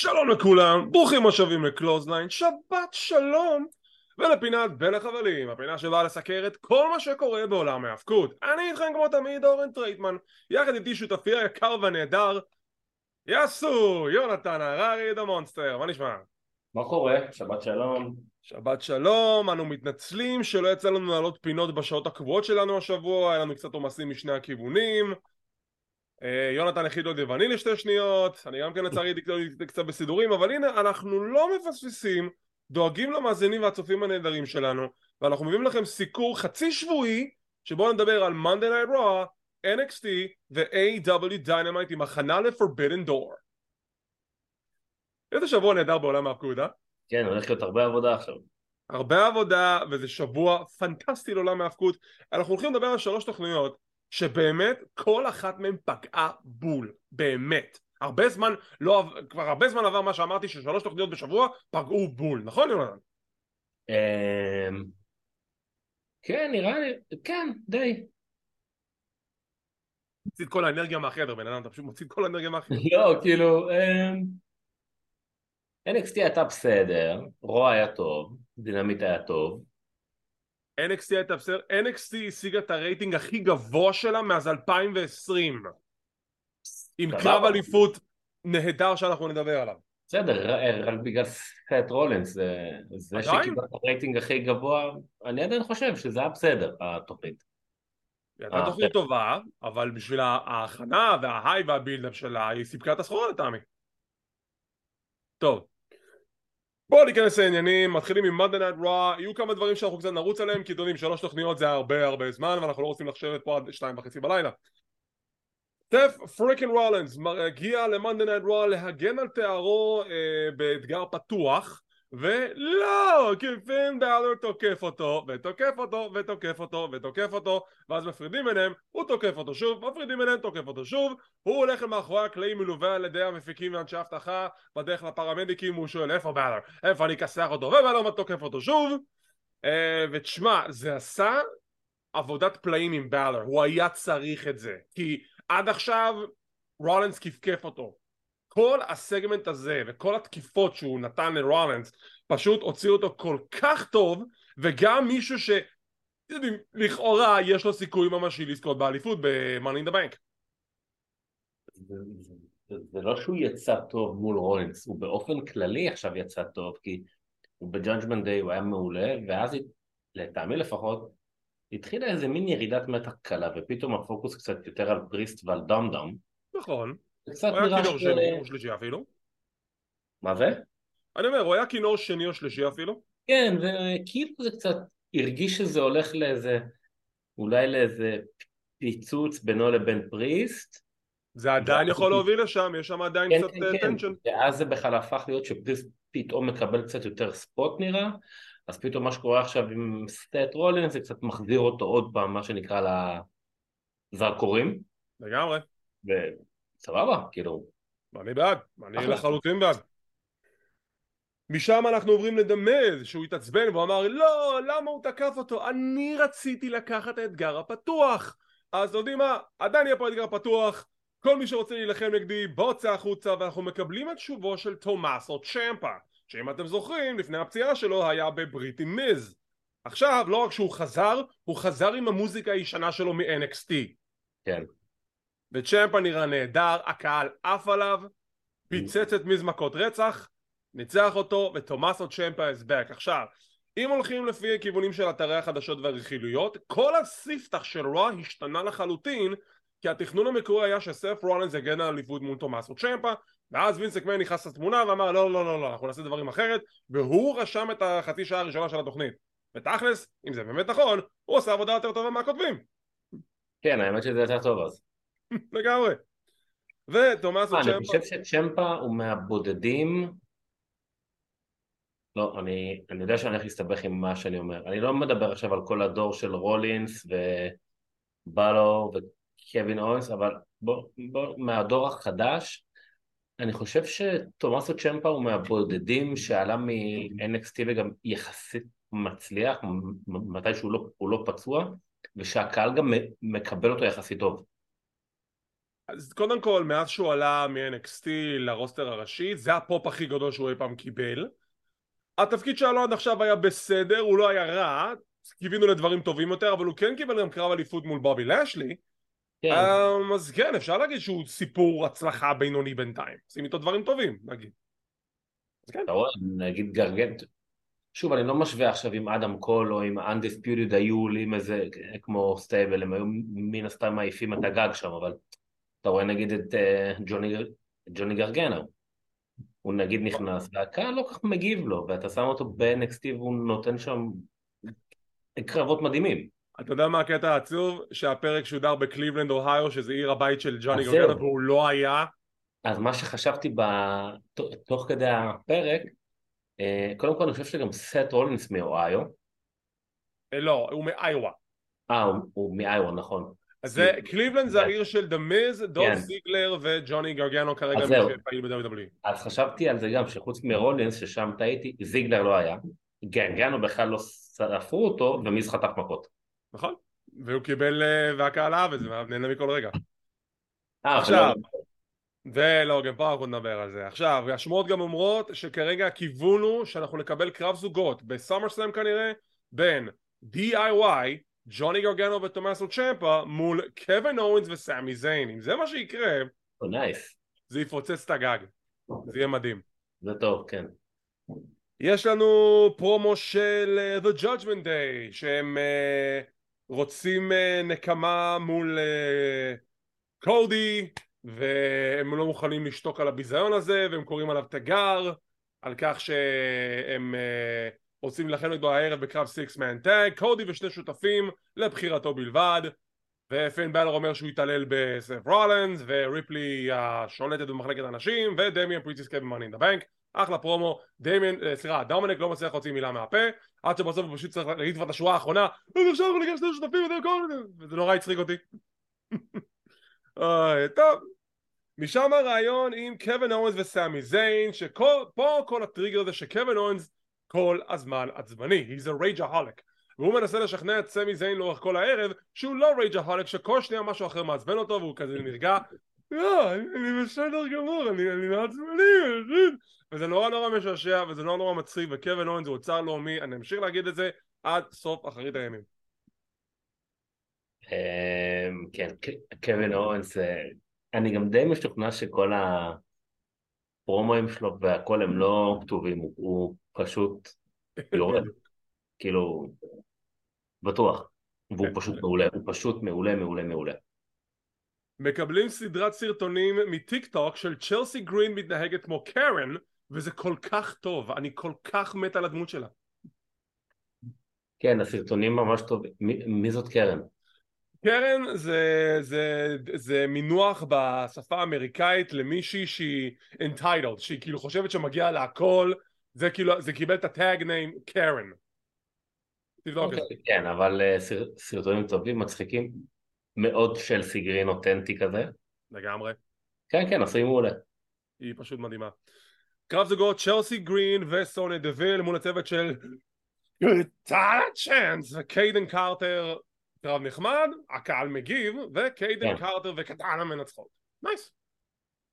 שלום לכולם, ברוכים השבים לקלוזליין, שבת שלום ולפינת בין החבלים, הפינה שבאה לסקר את כל מה שקורה בעולם ההאבקות. אני איתכם כמו תמיד אורן טרייטמן, יחד איתי שותפי היקר והנהדר, יאסו, יונתן הררי the monster, מה נשמע? מה קורה? שבת שלום. שבת שלום, אנו מתנצלים שלא יצא לנו לעלות פינות בשעות הקבועות שלנו השבוע, היה לנו קצת עומסים משני הכיוונים יונתן הכי עוד יווני לשתי שניות, אני גם כן לצערי הייתי קצת בסידורים, אבל הנה אנחנו לא מפספסים, דואגים למאזינים והצופים הנהדרים שלנו, ואנחנו מביאים לכם סיקור חצי שבועי, שבו נדבר על Monday Night Raw, NXT ו-AW Dynamite עם הכנה ל-Forbidden Door. איזה שבוע נהדר בעולם ההפקוד, אה? כן, הולך להיות הרבה עבודה עכשיו. הרבה עבודה, וזה שבוע פנטסטי לעולם ההפקות. אנחנו הולכים לדבר על שלוש תוכניות שבאמת כל אחת מהן פגעה בול, באמת. הרבה זמן, לא, כבר הרבה זמן עבר מה שאמרתי ששלוש תוכניות בשבוע פגעו בול, נכון יונתן? אמ, כן, נראה לי, כן, די. מוציא את כל האנרגיה מהחדר, בן אדם, אתה פשוט מוציא את כל האנרגיה מהחדר. לא, כאילו, אמ, NXT הייתה בסדר, רוע היה טוב, דינמיט היה טוב, NXT הייתה בסדר, NXT השיגה את הרייטינג הכי גבוה שלה מאז 2020 עם קרב אליפות נהדר שאנחנו נדבר עליו. בסדר, רק בגלל סט רולנס זה שקיבל את הרייטינג הכי גבוה אני עדיין חושב שזה היה בסדר התוכנית. הייתה אה, תוכנית טובה אבל בשביל ההכנה וההיי והבילדאפ שלה היא סיפקה את הסחורה לטעמי. טוב בואו ניכנס לעניינים, מתחילים עם Monday Night Raw, יהיו כמה דברים שאנחנו קצת נרוץ עליהם כי אתם שלוש תוכניות זה הרבה הרבה זמן ואנחנו לא רוצים לחשבת פה עד שתיים וחצי בלילה. סטף פריקן רולנס מגיע ל-Monday Night Raw להגן על תארו אה, באתגר פתוח ולא, כי פין באלר תוקף אותו, ותוקף אותו, ותוקף אותו, ותוקף אותו, ואז מפרידים ביניהם, הוא תוקף אותו שוב, מפרידים ביניהם, תוקף אותו שוב, הוא הולך למאחורי הקלעים מלווה על ידי המפיקים ואנשי אבטחה, בדרך לפרמדיקים, הוא שואל איפה באלר, איפה אני אכסח אותו, ובאלר תוקף אותו שוב, אה, ותשמע, זה עשה עבודת פלאים עם באלר, הוא היה צריך את זה, כי עד עכשיו רולנס כפכף אותו, כל הסגמנט הזה וכל התקיפות שהוא נתן לרולנס פשוט הוציאו אותו כל כך טוב וגם מישהו ש... יודעים, לכאורה יש לו סיכוי ממשי לזכות באליפות ב-Money in the Bank. זה, זה, זה לא שהוא יצא טוב מול רולינס, הוא באופן כללי עכשיו יצא טוב כי הוא ב Judgment Day הוא היה מעולה ואז לטעמי לפחות התחילה איזה מין ירידת מתח קלה ופתאום הפוקוס קצת יותר על פריסט ועל דום דום נכון הוא היה כינור שני או שלישי אפילו. מה זה? אני אומר, הוא היה כינור שני או שלישי אפילו. כן, וכאילו זה קצת הרגיש שזה הולך לאיזה, אולי לאיזה פיצוץ בינו לבין פריסט. זה עדיין יכול להוביל לשם, יש שם עדיין כן, קצת כן, טנשן. כן. ואז זה בכלל הפך להיות שפריסט פתאום מקבל קצת יותר ספוט נראה, אז פתאום מה שקורה עכשיו עם סת' רולינס זה קצת מחזיר אותו עוד פעם, מה שנקרא לזרקורים. לגמרי. סבבה, כאילו. אני בעד, אני לחלוטין בעד. משם אנחנו עוברים לדה מיז שהוא התעצבן והוא אמר לא למה הוא תקף אותו? אני רציתי לקחת את האתגר הפתוח. אז אתם יודעים מה? עדיין יהיה פה אתגר פתוח. כל מי שרוצה להילחם נגדי בוא צא החוצה ואנחנו מקבלים את שובו של תומאסו צ'מפה שאם אתם זוכרים לפני הפציעה שלו היה בברית עם מיז עכשיו לא רק שהוא חזר הוא חזר עם המוזיקה הישנה שלו מ-NXT כן וצ'מפה נראה נהדר, הקהל עף עליו, פיצץ את מיז מכות רצח, ניצח אותו, ותומאסו צ'מפה is back. עכשיו, אם הולכים לפי הכיוונים של אתרי החדשות והרכילויות, כל הספתח של רוע השתנה לחלוטין, כי התכנון המקורי היה שסף רולנס יגן על אליפות מול תומאסו צ'מפה, ואז וינסק מן נכנס לתמונה ואמר לא לא לא לא אנחנו נעשה דברים אחרת, והוא רשם את החצי שעה הראשונה של התוכנית. ותכלס, אם זה באמת נכון, הוא עושה עבודה יותר טובה מהכותבים. כן, האמת שזה יותר טוב אז. לגמרי. ותומאסו צ'מפה... אני חושב שצ'מפה הוא מהבודדים... לא, אני, אני יודע שאני הולך להסתבך עם מה שאני אומר. אני לא מדבר עכשיו על כל הדור של רולינס ובלו וקווין אוינס, אבל בוא, בוא, מהדור החדש, אני חושב שתומאסו צ'מפה הוא מהבודדים שעלה מ-NXT וגם יחסית מצליח, מתי שהוא לא, לא פצוע, ושהקהל גם מקבל אותו יחסית טוב. אז קודם כל, מאז שהוא עלה מ-NXT לרוסטר הראשי, זה הפופ הכי גדול שהוא אי פעם קיבל. התפקיד שלו עד עכשיו היה בסדר, הוא לא היה רע, קיווינו לדברים טובים יותר, אבל הוא כן קיבל גם קרב אליפות מול בובי לשלי. כן. Um, אז כן, אפשר להגיד שהוא סיפור הצלחה בינוני בינתיים. עושים איתו דברים טובים, נגיד. אז כן. אתה רואה, נגיד גרגנו, שוב, אני לא משווה עכשיו עם אדם קול או עם Undisputed Era עם איזה, כמו stable, הם היו מן הסתם מעיפים את הגג שם, אבל אתה רואה נגיד את uh, ג'וני, ג'וני גרגנר, הוא נגיד נכנס והקהל לא כל כך מגיב לו, ואתה שם אותו ב-NXT והוא נותן שם קרבות מדהימים. אתה יודע מה הקטע העצוב? שהפרק שודר בקליבלנד אוהיו שזה עיר הבית של ג'וני גרגנר והוא לא היה אז מה שחשבתי תוך כדי הפרק אה, קודם כל אני חושב שגם סט רולינס מאוהיו. אה, לא, הוא מאיווה. אה, הוא מאיווה, נכון. אז זה, קליבלנד זה העיר של דה מיז, דול כן. סיגלר וג'וני גרגנו כרגע מי שפעיל ב-WWE. אז חשבתי על זה גם, שחוץ מרולינס, ששם טעיתי, זיגלר לא היה. גרגנו בכלל לא ספרו אותו, ומיז חטף מכות. נכון, והוא קיבל, אה, והקהל אהב את זה, נהנה מכל רגע. עכשיו, ולוגן פה אנחנו נדבר על זה. עכשיו, השמועות גם אומרות שכרגע הכיוון הוא שאנחנו נקבל קרב זוגות בסאמר סלאם כנראה בין DIY, ג'וני גרגנו ותומאסו צ'מפה מול קווין אורנס וסמי זיין. אם זה מה שיקרה, oh, nice. זה יפוצץ את הגג. זה יהיה מדהים. זה טוב, כן. יש לנו פרומו של uh, The Judgment Day שהם uh, רוצים uh, נקמה מול קודי uh, והם לא מוכנים לשתוק על הביזיון הזה והם קוראים עליו תגר על כך שהם uh, רוצים להילחם נגדו הערב בקרב six man tag קודי ושני שותפים לבחירתו בלבד ופין בלר אומר שהוא יתעלל בסת' רולנס וריפלי השולטת במחלקת הנשים ודמיאן פריסט קייב ב Money in the Bank אחלה פרומו. דמיאן, אה, סליחה דומיניק לא מצליח להוציא מילה מהפה עד שבסוף הוא פשוט צריך להגיד כבר את השורה האחרונה אז עכשיו אנחנו ניגש שני שותפים וזה נורא הצחיק אותי. טוב. משם הרעיון עם קווין אורנס וסמי זיין שפה כל הטריגר זה שקווין אורנס כל הזמן עצבני. He's a rageaholic. והוא מנסה לשכנע את סמי זיין לאורך כל הערב שהוא לא rageaholic שכל שנייה משהו אחר מעצבן אותו והוא כזה נרגע. לא, אני בסדר גמור, אני מעצבני וזה נורא נורא משעשע וזה נורא נורא מצחיק וקווין אורנס הוא אוצר לאומי. אני אמשיך להגיד את זה עד סוף אחרית הימים. אמ, כן, קווין אורנס אני גם די משוכנע שכל הפרומואים שלו והכל הם לא כתובים, הוא פשוט יורד, כאילו, בטוח, והוא פשוט מעולה, הוא פשוט מעולה, מעולה, מעולה. מקבלים סדרת סרטונים מטיק טוק של צ'לסי גרין מתנהגת כמו קרן וזה כל כך טוב, אני כל כך מת על הדמות שלה. כן, הסרטונים ממש טובים. מי, מי זאת קרן? קרן זה, זה, זה מינוח בשפה האמריקאית למישהי שהיא entitled, שהיא כאילו חושבת שמגיע לה הכל, זה כאילו, זה קיבל את הטאג ניים קרן. תבדוק את זה. כן, אבל אה, סרטונים טובים, מצחיקים, מאוד של סיגרין אותנטי כזה. לגמרי. כן, כן, עשויים מעולה. היא פשוט מדהימה. קרב זוגות צ'לסי גרין וסוניה דוויל מול הצוות של צ'אנס וקיידן קרטר קרב נחמד, הקהל מגיב, וקיידן כן. קרטר וקטאנה מנצחות. nice.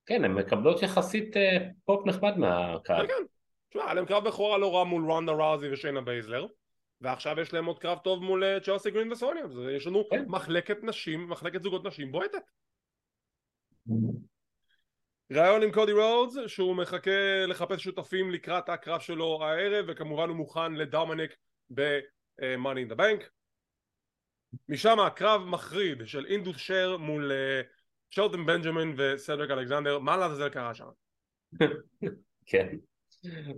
כן, הן מקבלות יחסית אה, פופ נחמד מהקהל. כן, כן. תשמע, היה להם קרב בכורה לא רע מול רונדה ראוזי ושיינה בייזלר, ועכשיו יש להם עוד קרב טוב מול אה, צ'לסי גרין וסוניה, אז יש לנו כן. מחלקת נשים, מחלקת זוגות נשים בועטת. ראיון עם קודי רודס שהוא מחכה לחפש שותפים לקראת הקרב שלו הערב וכמובן הוא מוכן לדומניק ב-Money in the Bank משם הקרב מחריד של אינדוס שר מול uh, שרטון בנג'מין וסדריק אלכסנדר מה לעזאזל קרה שם? כן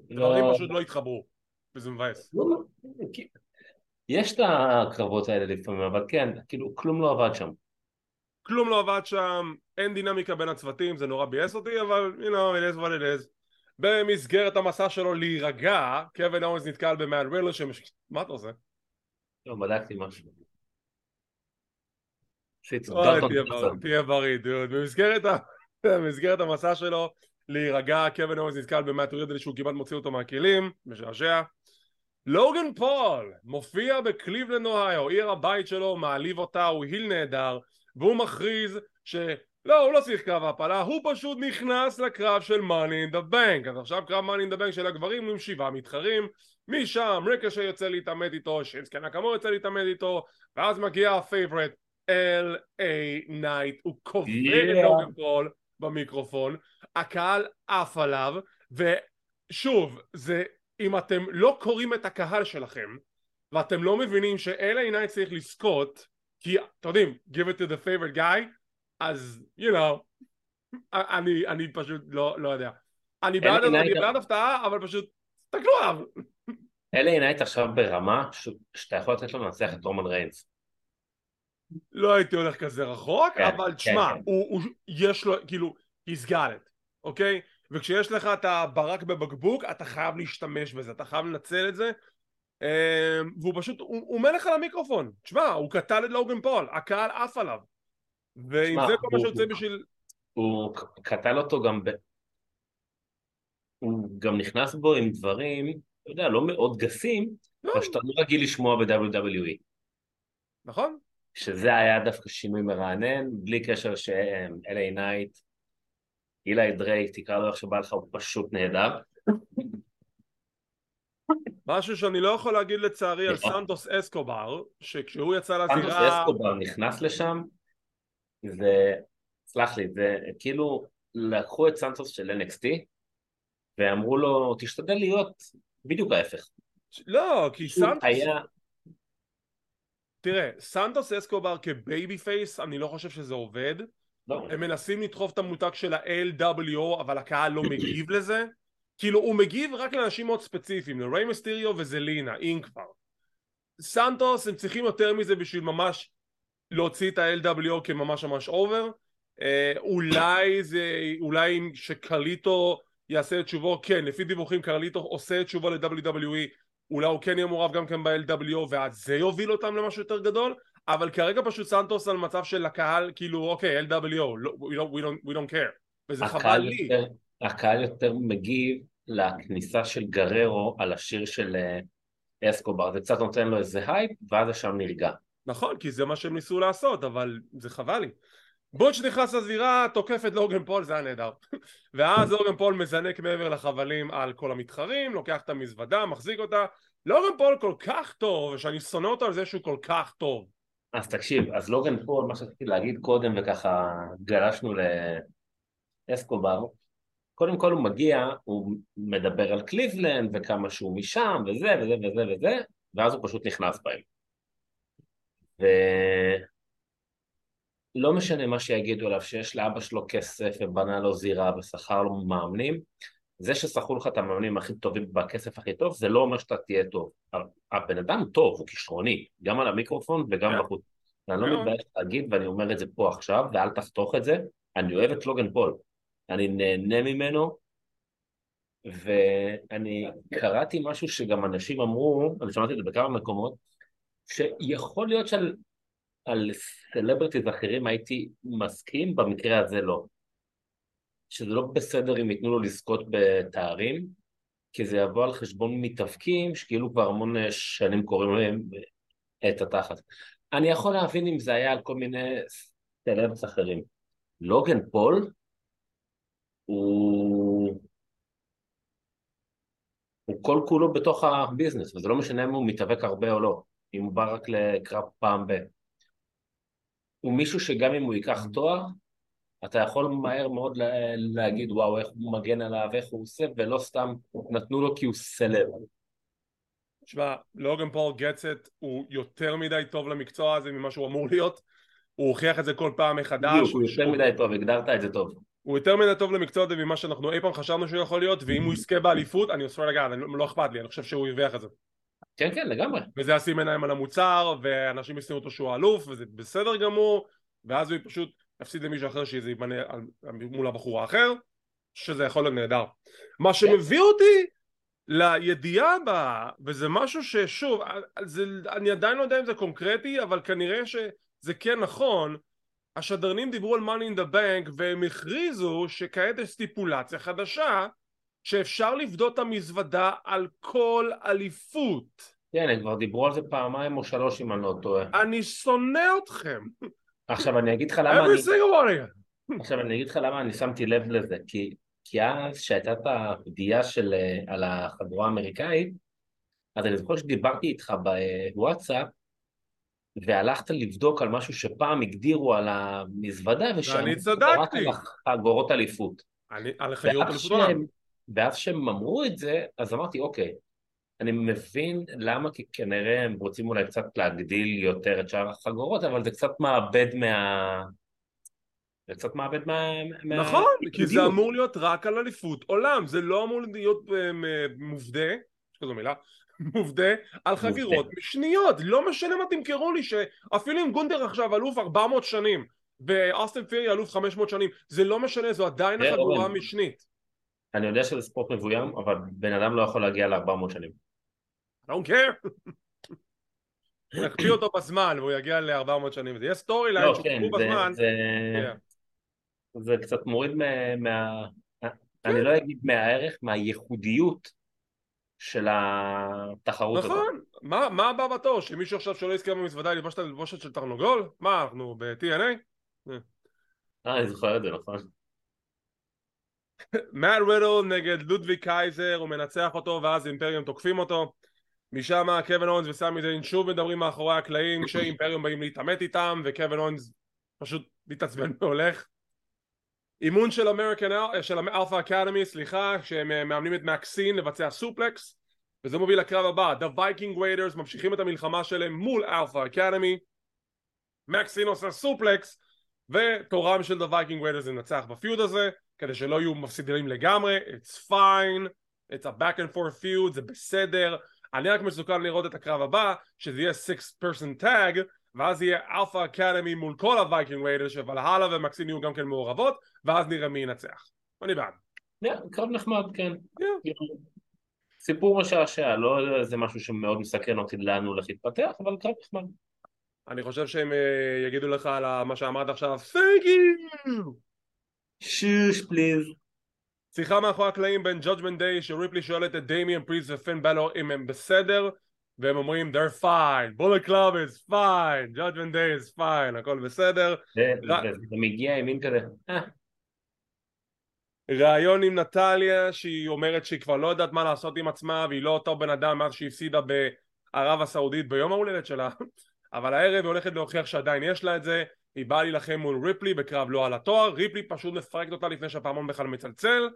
דברים לא... פשוט לא התחברו וזה מבאס. לא, לא, יש את הקרבות האלה לפעמים אבל כן כאילו כלום לא עבד שם. כלום לא עבד שם אין דינמיקה בין הצוותים זה נורא ביאס אותי אבל you know it is what it is. במסגרת המסע שלו להירגע קווין אוונס נתקל במאט רידל שמש... מה אתה עושה? לא בדקתי משהו. תהיה בריא דוד. במסגרת המסע שלו להירגע קווין אוונס נתקל במאט רידל שהוא כמעט מוציא אותו מהכלים משעשע לוגן פול מופיע בקליבלנד אוהיו עיר הבית שלו מעליב אותה הוא heel נהדר והוא מכריז ש... לא, הוא לא צריך קרב העפלה, הוא פשוט נכנס לקרב של money in the bank אז עכשיו קרב money in the bank של הגברים עם שבעה מתחרים משם ריקושה יוצא להתעמת איתו, שינסקה נקמורה יוצא להתעמת איתו ואז מגיע ה favorite L.A. נייט הוא קובר yeah. את לוגן פול במיקרופון הקהל עף עליו ושוב זה אם אתם לא קוראים את הקהל שלכם ואתם לא מבינים ש-LA נייט צריך לזכות כי אתם יודעים give it to the favorite guy אז you know אני, אני פשוט לא, לא יודע. אני בעד, אני בעד הפתעה אבל פשוט תסתכלו עליו. LA נייט עכשיו ברמה ש... שאתה יכול לתת לו לנצח את רומן ריינס. לא הייתי הולך כזה רחוק כן, אבל כן, תשמע כן. הוא, הוא, יש לו כאילו he's got it אוקיי וכשיש לך את הברק בבקבוק אתה חייב להשתמש בזה אתה חייב לנצל את זה אמ, והוא פשוט, הוא, הוא מלך על המיקרופון תשמע הוא קטל את לוגן פול הקהל עף עליו ואם זה כל מה שיוצא בשביל... הוא קטל אותו גם ב... הוא גם נכנס בו עם דברים, אתה יודע, לא מאוד גסים, לא. שאתה לא רגיל לשמוע ב-WWE. נכון. שזה היה דווקא שינוי מרענן, בלי קשר ש-LA נייט, אילי דרייק, תקרא לו איך שבא לך, הוא פשוט נהדר. משהו שאני לא יכול להגיד לצערי על נכון. סנטוס אסקובר, שכשהוא יצא לזירה... סנטוס אסקובר נכנס לשם, זה, סלח לי, זה כאילו לקחו את סנטוס של NXT ואמרו לו תשתדל להיות בדיוק ההפך. לא, כי סנטוס... היה... תראה, סנטוס אסקובר כ babyface, אני לא חושב שזה עובד. לא. הם מנסים לדחוף את המותג של ה-LWO, אבל הקהל לא מגיב לזה. כאילו, הוא מגיב רק לאנשים מאוד ספציפיים, לריי מסטיריו וזלינה, אם כבר. סנטוס, הם צריכים יותר מזה בשביל ממש להוציא את ה-LWO כממש ממש over אה, אולי זה, אולי שקרליטו יעשה את שובו, כן, לפי דיווחים קרליטו עושה את שובו ל-WWE אולי הוא כן יהיה מעורב גם כן ב-LWO ואז זה יוביל אותם למשהו יותר גדול אבל כרגע פשוט סנטוס על מצב של הקהל כאילו אוקיי LWO לא, we, don't, we, don't, we don't care וזה חבל לי הקהל יותר מגיב לכניסה של גררו על השיר של אה, אסקובר זה קצת נותן לו איזה הייפ ואז זה שם נרגע נכון, כי זה מה שהם ניסו לעשות, אבל זה חבל לי. בוטש נכנס לזירה, תוקף את לוגן פול, זה היה נהדר. ואז לוגן פול מזנק מעבר לחבלים על כל המתחרים, לוקח את המזוודה, מחזיק אותה. לוגן פול כל כך טוב, ושאני שונא אותו על זה שהוא כל כך טוב. אז תקשיב, אז לוגן פול, מה שרציתי להגיד קודם, וככה גלשנו לאסקובר, קודם כל הוא מגיע, הוא מדבר על קליבלנד, וכמה שהוא משם, וזה וזה וזה וזה, ואז הוא פשוט נכנס בהם. ולא משנה מה שיגידו עליו, שיש לאבא שלו כסף ובנה לו זירה ושכר לו מאמנים, זה ששכרו לך את המאמנים הכי טובים בכסף הכי טוב, זה לא אומר שאתה תהיה טוב. הבן אדם טוב, הוא כישרוני, גם על המיקרופון וגם yeah. בחוץ. אני לא מתבייש להגיד, ואני אומר את זה פה עכשיו, ואל תחתוך את זה, אני אוהב את לוגן פול. אני נהנה ממנו, ואני קראתי משהו שגם אנשים אמרו, אני שמעתי את זה בכמה מקומות, שיכול להיות שעל celebrities אחרים הייתי מסכים, במקרה הזה לא. שזה לא בסדר אם ייתנו לו לזכות בתארים, כי זה יבוא על חשבון מתאבקים שכאילו כבר המון שנים קוראים להם את התחת. אני יכול להבין אם זה היה על כל מיני סלבס אחרים. לוגן פול הוא... הוא כל כולו בתוך הביזנס, וזה לא משנה אם הוא מתאבק הרבה או לא. אם הוא בא רק לקרב פעם ב... הוא מישהו שגם אם הוא ייקח תואר, אתה יכול מהר מאוד להגיד וואו איך הוא מגן עליו, איך הוא עושה, ולא סתם נתנו לו כי הוא סלב. תשמע, לוגן פול גטסט הוא יותר מדי טוב למקצוע הזה ממה שהוא אמור להיות, הוא הוכיח את זה כל פעם מחדש. בדיוק, הוא יותר מדי טוב, הגדרת את זה טוב. הוא יותר מדי טוב למקצוע הזה ממה שאנחנו אי פעם חשבנו שהוא יכול להיות, ואם הוא יזכה באליפות, אני עושה לגמרי, לא אכפת לי, אני חושב שהוא ירוויח את זה. כן כן לגמרי וזה ישים עיניים על המוצר ואנשים ישימו אותו שהוא אלוף וזה בסדר גמור ואז הוא פשוט יפסיד למישהו אחר שזה ייבנה מול הבחור האחר שזה יכול להיות נהדר מה שמביא אותי לידיעה הבאה וזה משהו ששוב זה, אני עדיין לא יודע אם זה קונקרטי אבל כנראה שזה כן נכון השדרנים דיברו על money in the bank והם הכריזו שכעת יש סטיפולציה חדשה שאפשר לבדות את המזוודה על כל אליפות. כן, הם כבר דיברו על זה פעמיים או שלוש אם אני לא טועה. אני שונא אתכם. עכשיו אני אגיד לך למה אני... עכשיו אני אגיד לך למה אני שמתי לב לזה, כי, כי אז שהייתה את הפדיעה של, אה, על החבורה האמריקאית, אז אני זוכר שדיברתי איתך בוואטסאפ, והלכת לבדוק על משהו שפעם הגדירו על המזוודה, ואני צדקתי. חגורות אליפות. אני, על חגורות אליפות. ואז כשהם אמרו את זה, אז אמרתי, אוקיי, אני מבין למה, כי כנראה הם רוצים אולי קצת להגדיל יותר את שאר החגורות, אבל זה קצת מאבד מה... זה קצת מאבד מה... נכון, מה... כי זה אמור להיות רק על אליפות עולם, זה לא אמור להיות אה, מובדה, יש כזו מילה, מובדה על חגירות משניות, לא משנה מה תמכרו לי שאפילו אם גונדר עכשיו אלוף 400 שנים ואוסטן פירי אלוף 500 שנים, זה לא משנה, זו עדיין החגורה המשנית. אני יודע שזה ספורט מבוים, אבל בן אדם לא יכול להגיע ל-400 שנים. I don't care. נכפיל אותו בזמן והוא יגיע ל-400 שנים, זה יהיה storyline שהוא כן, בזמן. זה קצת מוריד מה... אני לא אגיד מהערך, מהייחודיות של התחרות הזאת. נכון, מה הבא בתור? שמישהו עכשיו שלא יזכה במזוודה ילבש את התלבושת של תרנוגול? מה, אנחנו ב-TNA? אה, אני זוכר את זה, נכון. מאט רידל נגד לודווי קייזר, הוא מנצח אותו ואז אימפריום תוקפים אותו משם קווין אונס וסמי זיין שוב מדברים מאחורי הקלעים כשאימפריום באים להתעמת איתם וקווין אונס פשוט מתעצבן והולך. אימון של אמריקן של אלפא אקדמי סליחה שהם מאמנים את מקסין לבצע suplex וזה מוביל לקרב הבא. The Viking Raiders ממשיכים את המלחמה שלהם מול אלפא אקדמי. מקסין עושה suplex ותורם ל-The Viking Raiders לנצח ב feud הזה כדי שלא יהיו מפסידים לגמרי. It's fine. It's a back and forth feud זה בסדר אני רק מסוקרן לראות את הקרב הבא שזה יהיה 6 person tag ואז יהיה אלפא אקדמי מול כל הווייקינג ריידרס וולהאלה ומקסין יהיו גם כן מעורבות ואז נראה מי ינצח. אני בעד. קרב נחמד כן. סיפור משעשע לא איזה משהו שמאוד מסקרן אותי לאן הוא הולך להתפתח אבל קרב נחמד. אני חושב שהם אה, יגידו לך על מה שאמרת עכשיו thank you! שוש פליז שיחה מאחורי הקלעים בין Judgment Day שריפלי שואלת את דמיאן פריס ופן בלו אם הם בסדר והם אומרים they're fine, bullet club is fine, judgment day is fine, הכל בסדר. זה מגיע עם מין כזה. ראיון עם נטליה שהיא אומרת שהיא כבר לא יודעת מה לעשות עם עצמה והיא לא אותו בן אדם מאז שהיא הפסידה בערב הסעודית ביום ההולדת שלה אבל הערב היא הולכת להוכיח שעדיין יש לה את זה. היא באה להילחם מול ריפלי בקרב לא על התואר. ריפלי פשוט מפרקת אותה לפני שהפעמון בכלל מצלצל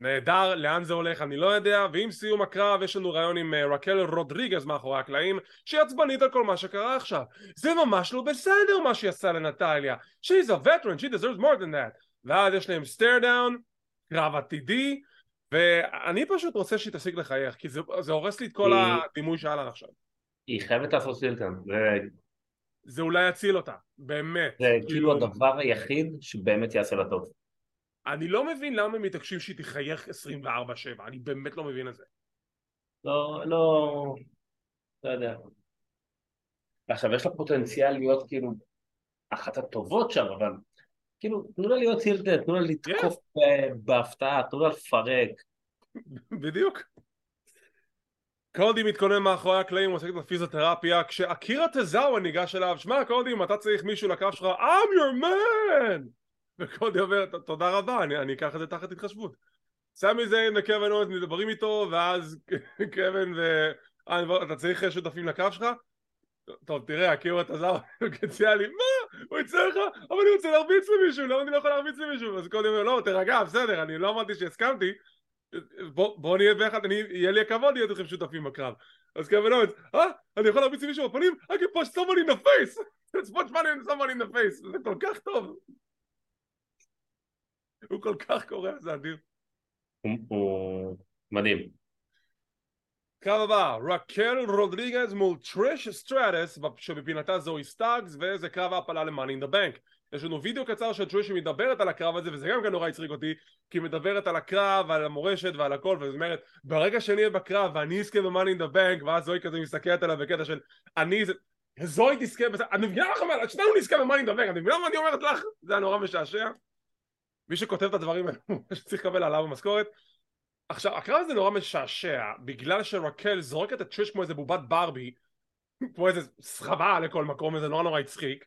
נהדר, לאן זה הולך אני לא יודע, ועם סיום הקרב יש לנו ראיון עם אה, רקל רודריגז מאחורי הקלעים שהיא עצבנית על כל מה שקרה עכשיו. זה ממש לא בסדר מה שהיא עשה לנטליה. She's a veteran, she deserves more than that. ואז יש להם stare down, קרב עתידי ואני פשוט רוצה שהיא תפסיק לחייך כי זה, זה הורס לי את כל היא... הדימוי שהיה לה עכשיו. היא חייבת לעשות סילטון זה... אולי יציל אותה, באמת. זה כאילו הדבר היחיד שבאמת יעשה לה טוב אני לא מבין למה הם מתעקשים שהיא תחייך 24-7, אני באמת לא מבין את זה. לא, לא, לא יודע. עכשיו יש לה פוטנציאל להיות כאילו אחת הטובות שם, אבל כאילו תנו לה להיות הילדד, תנו לה לתקוף yeah. בהפתעה, תנו לה לפרק. בדיוק. קודי מתכונן מאחורי הקלעים, הוא עושה את הפיזיותרפיה, כשאקירה תזאווה ניגש אליו, שמע קודי אם אתה צריך מישהו לקרב שלך, I'm your man! וקודי אומר תודה רבה אני, אני אקח את זה תחת התחשבות סמי זיין וקווין אורנס מדברים איתו ואז קווין ו... אתה צריך שותפים לקרב שלך? טוב תראה הכירו את הזר הציע לי מה? הוא יצא לך? אבל אני רוצה להרביץ למישהו למה אני לא יכול להרביץ למישהו? אז קודי אומר לא תרגע בסדר אני לא אמרתי שהסכמתי בוא, בוא נהיה ביחד, יהיה לי הכבוד להיות לכם שותפים בקרב אז קווין אוונס, אה? אני יכול להרביץ למישהו בפנים? I can push someone in the face! Let's push someone in the face! זה כל כך טוב הוא כל כך קורע, זה אדיר. הוא מדהים. קרב הבא, רקל רודריגז מול טריש סטרטס שבפינתה זואי סטארקס וזה קרב העפלה ל Money in the Bank יש לנו וידאו קצר של טריש שמדברת על הקרב הזה וזה גם כן נורא הצחיק אותי כי היא מדברת על הקרב ועל המורשת ועל הכל וזאת אומרת ברגע שאני אהיה בקרב ואני אזכה במאני אין דה בנק ואז זוהי כזה מסתכלת עליו בקטע של אני זה זוהי תזכה בזה אני מבינה לך מה שנינו נזכה במאני אין דה בנק אני מבינה מה אני אומרת לך זה היה נורא משעשע מי שכותב את הדברים האלו שצריך לקבל עליו המשכורת עכשיו הקרב הזה נורא משעשע בגלל שרקל זורקת את טריש כמו איזה בובת ברבי כמו איזה סחבה לכל מקום וזה נורא נורא הצחיק.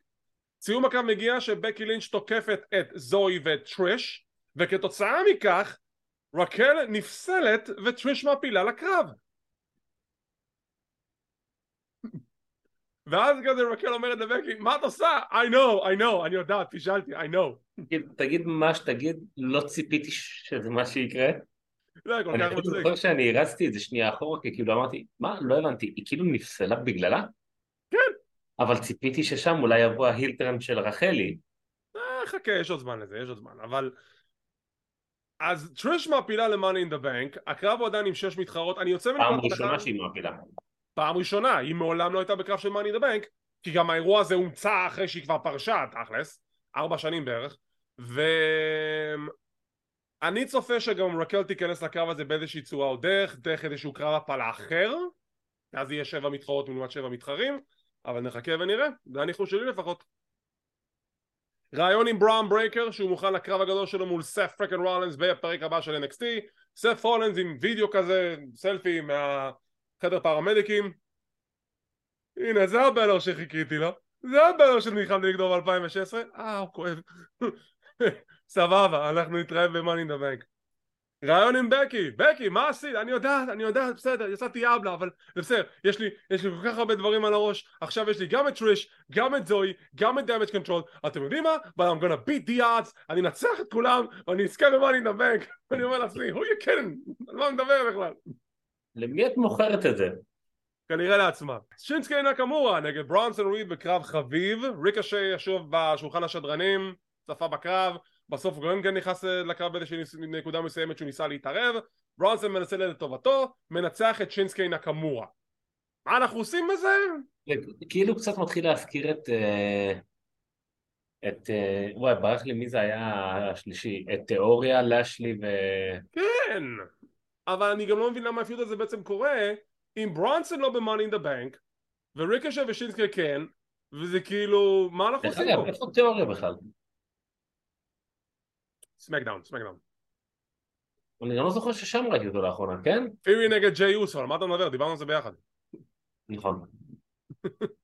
סיום הקרב מגיע שבקי לינץ' תוקפת את זוהי ואת טריש וכתוצאה מכך רקל נפסלת וטריש מעפילה לקרב ואז כזה רקל אומרת לבקי מה את עושה? I know, I know, אני יודעת, פישלתי, I know תגיד מה שתגיד, לא ציפיתי שזה מה שיקרה זה כל אני כך מצחיק זוכר שאני הרצתי את זה שנייה אחורה כי כאילו אמרתי מה לא הבנתי היא כאילו נפסלה בגללה? כן. אבל ציפיתי ששם אולי יבוא ההילטרן של רחלי אה, חכה, יש עוד זמן לזה, יש עוד זמן, אבל... אז טריש מעפילה ל-Money in the Bank, הקרב הוא עדיין עם שש מתחרות, אני יוצא פעם מנקודת ראשונה הנחה- שהיא מעפילה פעם ראשונה, היא מעולם לא הייתה בקרב של in the Bank, כי גם האירוע הזה הומצא אחרי שהיא כבר פרשה, תכלס, ארבע שנים בערך, ו... אני צופה שגם רקל תיכנס לקרב הזה באיזושהי צורה או דרך, דרך איזשהו קרב הפלה אחר, אז יהיה שבע מתחרות לעומת שבע מתחרים, אבל נחכה ונראה, זה הניחוש שלי לפחות. ראיון עם בראון ברייקר שהוא מוכן לקרב הגדול שלו מול סת' פריקין רולינס בפרק הבא של NXT סת' רולינס עם וידאו כזה סלפי מהחדר פרמדיקים. הנה זה הבלר שחיכיתי לו. זה הבלר שנלחמתי נגדו ב-2016 אה הוא כואב. סבבה אנחנו נתראה ב-Money in the Bank ראיון עם בקי, בקי מה עשית? אני יודעת, אני יודעת, בסדר, יצאתי אבלה אבל זה בסדר, יש לי, יש לי כל כך הרבה דברים על הראש. עכשיו יש לי גם את טריש, גם את זואי, גם את דמג' קונטרול אתם יודעים מה? But I'm gonna beat the odds. אני אנצח את כולם ואני אזכה ב-Money in ואני אומר לעצמי, who you kidding? על מה אני מדבר בכלל? למי את מוכרת את זה? כנראה לעצמה. שינסקי נקמורה נגד ברונסון ריד בקרב חביב, ריקושה יושב בשולחן השדרנים, צפה בקרב, בסוף כן נכנס לקרב באיזושהי נקודה מסוימת שהוא ניסה להתערב, ברונסון מנסה לטובתו, מנצח את שינסקי נקמורה. מה אנחנו עושים בזה? זה כאילו קצת מתחיל להזכיר את... אה, את... אה, וואי, ברח לי מי זה היה השלישי? את תיאוריה, לשלי ו... כן, אבל אני גם לא מבין למה הפיוט הזה בעצם קורה אם ברונסון לא ב-Money in the Bank וריקשה ושינסקי כן וזה כאילו, מה אנחנו עושים פה? איפה תיאוריה בכלל? סמקדאון, סמקדאון. אני גם לא זוכר ששם ראיתי אותו לאחרונה, כן? פירי נגד ג'יי אוסו, על מה אתה מדבר? דיברנו על זה ביחד. נכון.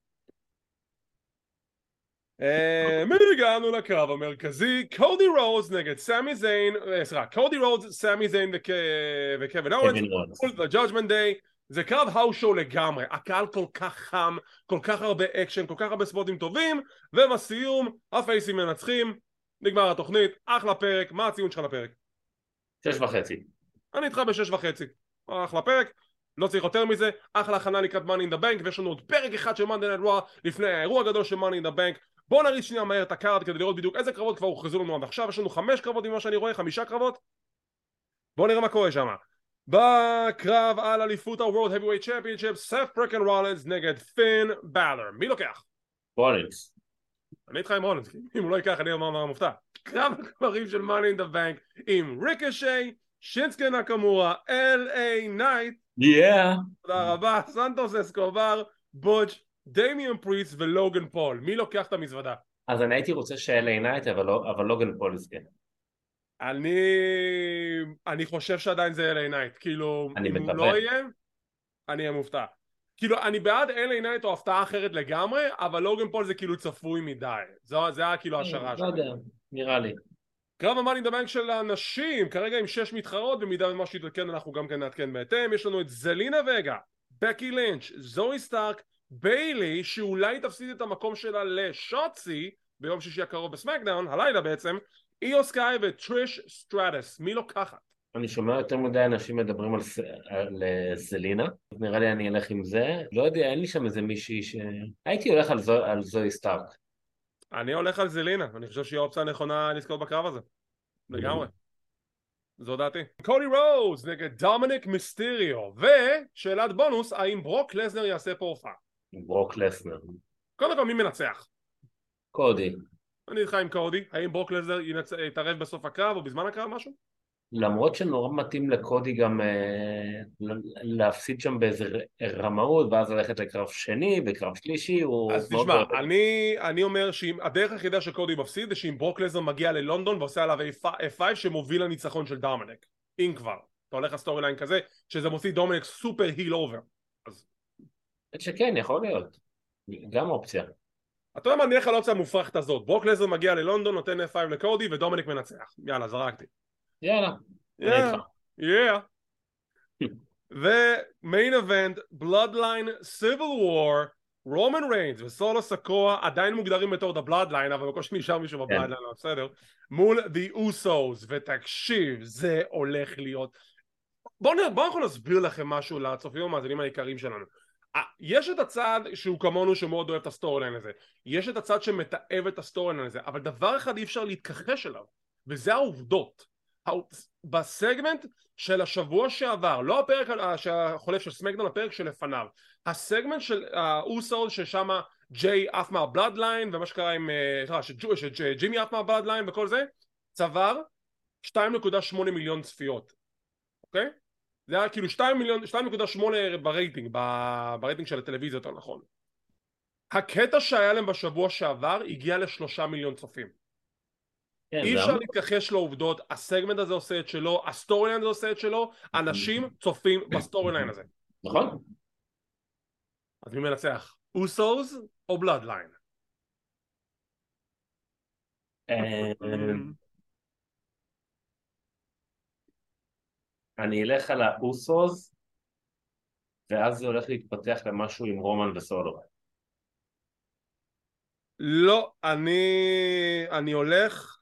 אה, הגענו לקרב המרכזי, קודי רוז נגד סמי זיין, אה, סליחה, קודי רוז, סמי זיין וק- וקווין אוונס, ה-Judgment Day, זה קרב האוס שואו לגמרי, הקהל כל כך חם, כל כך הרבה אקשן, כל כך הרבה ספוטים טובים, ובסיום הפייסים מנצחים, נגמר התוכנית, אחלה פרק, מה הציון שלך לפרק? שש וחצי. אני איתך בשש וחצי, אחלה פרק, לא צריך יותר מזה, אחלה הכנה לקראת Money in the Bank, ויש לנו עוד פרק אחד של Monday Night Raw לפני האירוע הגדול של Money in the Bank, בואו נריץ שנייה מהר את ה card כדי לראות בדיוק איזה קרבות כבר הוכרזו לנו עד עכשיו, יש לנו חמש קרבות ממה שאני רואה, חמישה קרבות, בואו נראה מה קורה שם. בקרב על אליפות ה-World Heavyweight Championship, סת' פריקין רולינס נגד פין בלר, מי לוקח? רולינס. אני איתך עם רולינס, אם הוא לא ייקח אני אהיה מופתע. קרב הגברים של Money in the Bank עם ריקושה, שינסקי נקמורה, L.A. נייט, yeah. תודה רבה, סנטוס אסקובר, בוטש, דמיאן פריסט ולוגן פול. מי לוקח את המזוודה? אז אני הייתי רוצה ש L.A. נייט, אבל לא- אבל לוגן פול יזכה. אני... אני חושב שעדיין זה L.A. נייט. כאילו, אני מקווה. לא יהיה, אני אהיה מופתע. כאילו, אני בעד L.A. נייט או הפתעה אחרת לגמרי, אבל לוגן פול זה כאילו צפוי מדי. זו- זה היה כאילו השערה לא שלי. יודע, נראה לי. קרב ה Money in the Bank של הנשים, כרגע עם שש מתחרות, במידה ומה שיתעדכן אנחנו גם כן נעדכן בהתאם, יש לנו את זלינה וגה, בקי לינץ', זואי סטארק, ביילי, שאולי תפסיד את המקום שלה לשוצי, ביום שישי הקרוב בסמקדאון, הלילה בעצם, איו סקאי וטריש סטרטס, מי לוקחת? אני שומע יותר מדי אנשים מדברים על, ס- על אה, זלינה, אז נראה לי אני אלך עם זה. לא יודע, אין לי שם איזה מישהי ש... הייתי הולך על, זו, על זואי סטארק. אני הולך על זלינה, אני חושב שהיא האופציה הנכונה לזכות בקרב הזה, לגמרי. זו דעתי. קודי רוז נגד דומיניק מיסטריו, ושאלת בונוס, האם ברוק לזנר יעשה פה הופעה? ברוק לזנר. קודם כל מי מנצח? קודי. אני איתך עם קודי, האם ברוק לזנר ינצ- יתערב בסוף הקרב או בזמן הקרב משהו? למרות שנורא מתאים לקודי גם אה, להפסיד שם באיזה רמאות, ואז ללכת לקרב שני, בקרב שלישי, הוא... אז מאוד תשמע, אוהב- אני, אני אומר שהדרך היחידה שקודי מפסיד זה שאם ברוק לזנר מגיע ללונדון ועושה עליו F5 שמוביל לניצחון של דומניק, אם כבר, אתה הולך ל story line כזה, שזה מוציא דומניק super heel over, שכן, יכול להיות. גם אופציה. אתה יודע מה, נלך על האופציה המופרכת הזאת. ברוק לזנר מגיע ללונדון, נותן F5 לקודי ודומיניק מנצח. יאללה, זרקתי. יאללה. יאללה. ו main event, Bloodline, Civil War, רומן ריינס וסולו סיקואה עדיין מוגדרים בתור The Bloodline אבל בקושי נשאר מישהו כן. ב Bloodline, אבל בסדר מול The Usos ותקשיב זה הולך להיות בואו. בוא אנחנו נסביר לכם משהו לצופים המאזינים העיקריים שלנו יש את הצד שהוא כמונו שמאוד אוהב את ה story הזה יש את הצד שמתעב את ה story הזה אבל דבר אחד אי אפשר להתכחש אליו וזה העובדות בסגמנט של השבוע שעבר, לא הפרק החולף של סמאקדאון, הפרק שלפניו, הסגמנט של האוסוס ששם ג'יי עף מה Bloodline ומה שקרה עם, סליחה, שג'ימי עף מה Bloodline וכל זה, צבר 2.8 מיליון צפיות, אוקיי? זה היה כאילו 2.8 ב rating, ב rating של הטלוויזיה יותר נכון. הקטע שהיה להם בשבוע שעבר הגיע לשלושה מיליון צופים. כן, אי אפשר להתכחש לעובדות, הסגמנט הזה עושה את שלו, ה story line הזה עושה את שלו, אנשים צופים ב story line הזה. נכון. אז מי מנצח? אוסוס או Bloodline? אני אלך על האוסוס ואז זה הולך להתפתח למשהו עם רומן וסולו. לא, אני, אני הולך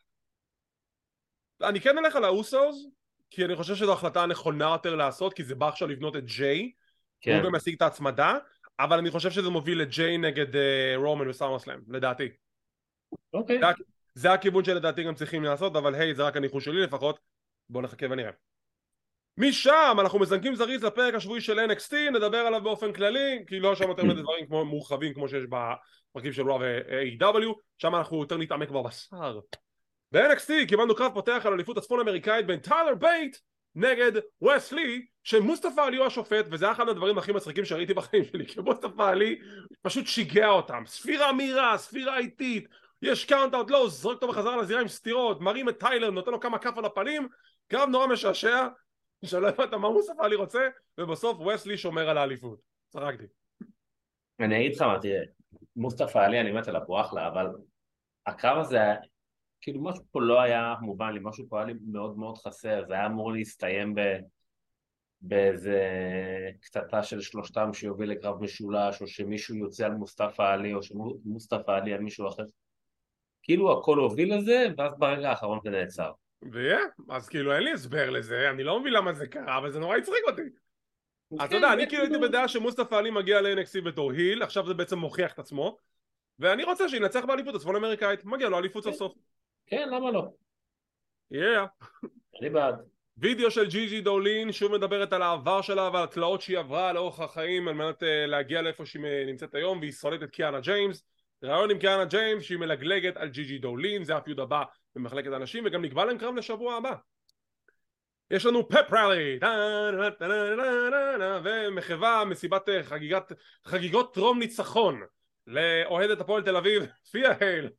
אני כן אלך על האוסוס כי אני חושב שזו החלטה הנכונה יותר לעשות כי זה בא עכשיו לבנות את ג'יי כן. הוא גם ישיג את ההצמדה אבל אני חושב שזה מוביל לג'יי נגד uh, רומן בסאמרסלאם לדעתי אוקיי זה, זה הכיוון שלדעתי גם צריכים לעשות אבל היי זה רק הניחוש שלי לפחות בואו נחכה ונראה משם אנחנו מזנקים זריז לפרק השבועי של NXT נדבר עליו באופן כללי כי לא שם יותר מדי דברים כמו מורחבים כמו שיש בפרקים של רוו ו-AEW שם אנחנו יותר נתעמק בבשר. ב-NXT קיבלנו קרב פותח על אליפות הצפון אמריקאית בין טיילר בייט נגד וסלי שמוסטפא עלי הוא השופט וזה היה אחד הדברים הכי מצחיקים שראיתי בחיים שלי כי מוסטפא עלי פשוט שיגע אותם. ספירה מהירה, ספירה איטית יש count out לא, זרוק אותו בחזרה לזירה עם סטירות, מרים את טיילר, נותן לו כמה כף על הפנים קרב נורא משעשע שלא הבנת מה מוסטפא עלי רוצה ובסוף וסלי שומר על האליפות צחקתי אני אגיד לך מה תראה מוסטפא עלי אני מת עליו הוא אחלה אבל הקרב הזה כאילו משהו פה לא היה מובן לי, משהו פה היה לי מאוד מאוד חסר, זה היה אמור להסתיים ב... באיזה קטטה של שלושתם שיוביל לקרב משולש, או שמישהו יוצא על מוסטפא עלי, או שמוסטפא עלי על מישהו אחר. כאילו הכל הוביל לזה, ואז ברגע האחרון זה נעצר. ויהיה, אז כאילו אין לי הסבר לזה, אני לא מבין למה זה קרה, אבל זה נורא הצחיק אותי. אז אתה יודע, אני כאילו הייתי בדעה שמוסטפא עלי מגיע ל-NXC בתור היל, עכשיו זה בעצם מוכיח את עצמו, ואני רוצה שינצח באליפות הצפון אמריקאית, מגיע לו אליפות סוף סוף. כן, למה לא? יאה. אני בעד. וידאו של ג'י ג'י דולין שוב מדברת על העבר שלה ועל התלאות שהיא עברה לאורך החיים על מנת uh, להגיע לאיפה שהיא נמצאת היום והיא שורדת את קיאנה ג'יימס ראיון עם קיאנה ג'יימס שהיא מלגלגת על ג'יג'י דולין זה ה feud הבא במחלקת הנשים וגם נקבע להם קרב לשבוע הבא. יש לנו pep rally ומחווה מסיבת אה, חגיגת, חגיגות טרום ניצחון לאוהדת הפועל תל אביב פיה הייל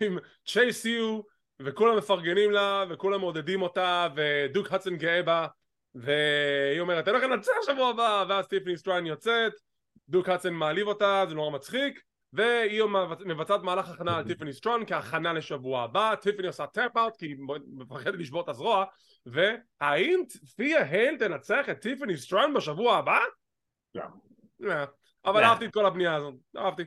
עם צ'ייס יו וכולם מפרגנים לה וכולם מעודדים אותה ודוק הדסון גאה בה והיא אומרת אני הולך לנצח שבוע הבא ואז טיפני סטראטון יוצאת דוק הדסון מעליב אותה זה נורא מצחיק והיא מבצעת מהלך הכנה על טיפני סטראטון כהכנה לשבוע הבא טיפני עושה tap out כי היא מפחדת לשבור את הזרוע והאם פיה הייל תנצח את טיפני סטראטון בשבוע הבא? לא. לא. אבל אהבתי את כל הבנייה הזאת אהבתי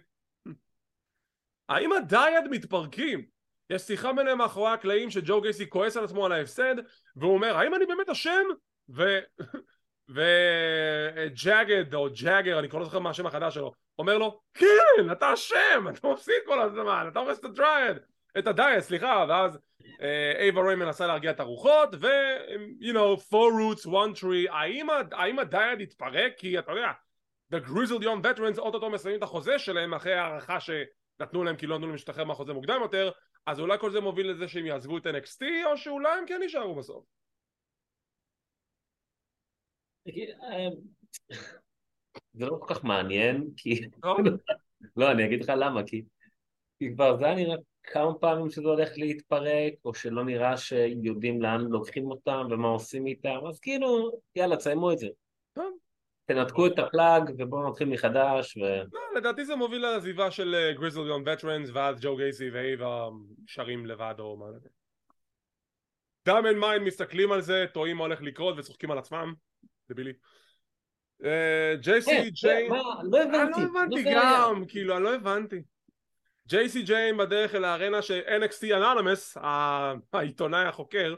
האם ה Dyad מתפרקים? יש שיחה ביניהם מאחורי הקלעים שג'ו גייסי כועס על עצמו על ההפסד והוא אומר האם אני באמת אשם? ו... וג'אגד או ג'אגר אני כבר לא זוכר מה השם החדש שלו אומר לו כן אתה אשם אתה מפסיד כל הזמן אתה הורס את הדרייד את ה Dyad סליחה ואז איבה ריין מנסה להרגיע את הרוחות ו you know four roots one tree. האם, האם ה Dyad יתפרק? כי אתה יודע the Grizzled Young Veterans אוטוטו מסיימים את החוזה שלהם אחרי הערכה ש... נתנו להם כי לא נתנו להם להשתחרר מהחוזה מוקדם יותר אז אולי כל זה מוביל לזה שהם יעזבו את NXT או שאולי הם כן יישארו בסוף זה לא כל כך מעניין כי לא, לא אני אגיד לך למה כי כבר זה היה נראה כמה פעמים שזה הולך להתפרק או שלא נראה שיודעים לאן לוקחים אותם ומה עושים איתם אז כאילו יאללה תסיימו את זה. תנתקו את ה plug ובואו נתחיל מחדש ו... לא, לדעתי זה מוביל לעזיבה של Grizzled Young Veterans ואז ג'ו גייסי ואיבה נשארים לבד או מה זה. דאמון קמפ מסתכלים על זה, טועים מה הולך לקרות וצוחקים על עצמם, דבילי. ג'ייסי ג'יי... לא הבנתי. אני לא הבנתי גם, כאילו, אני לא הבנתי. ג'ייסי ג'יי בדרך אל הארנה ש-NXT אנונמס, העיתונאי החוקר,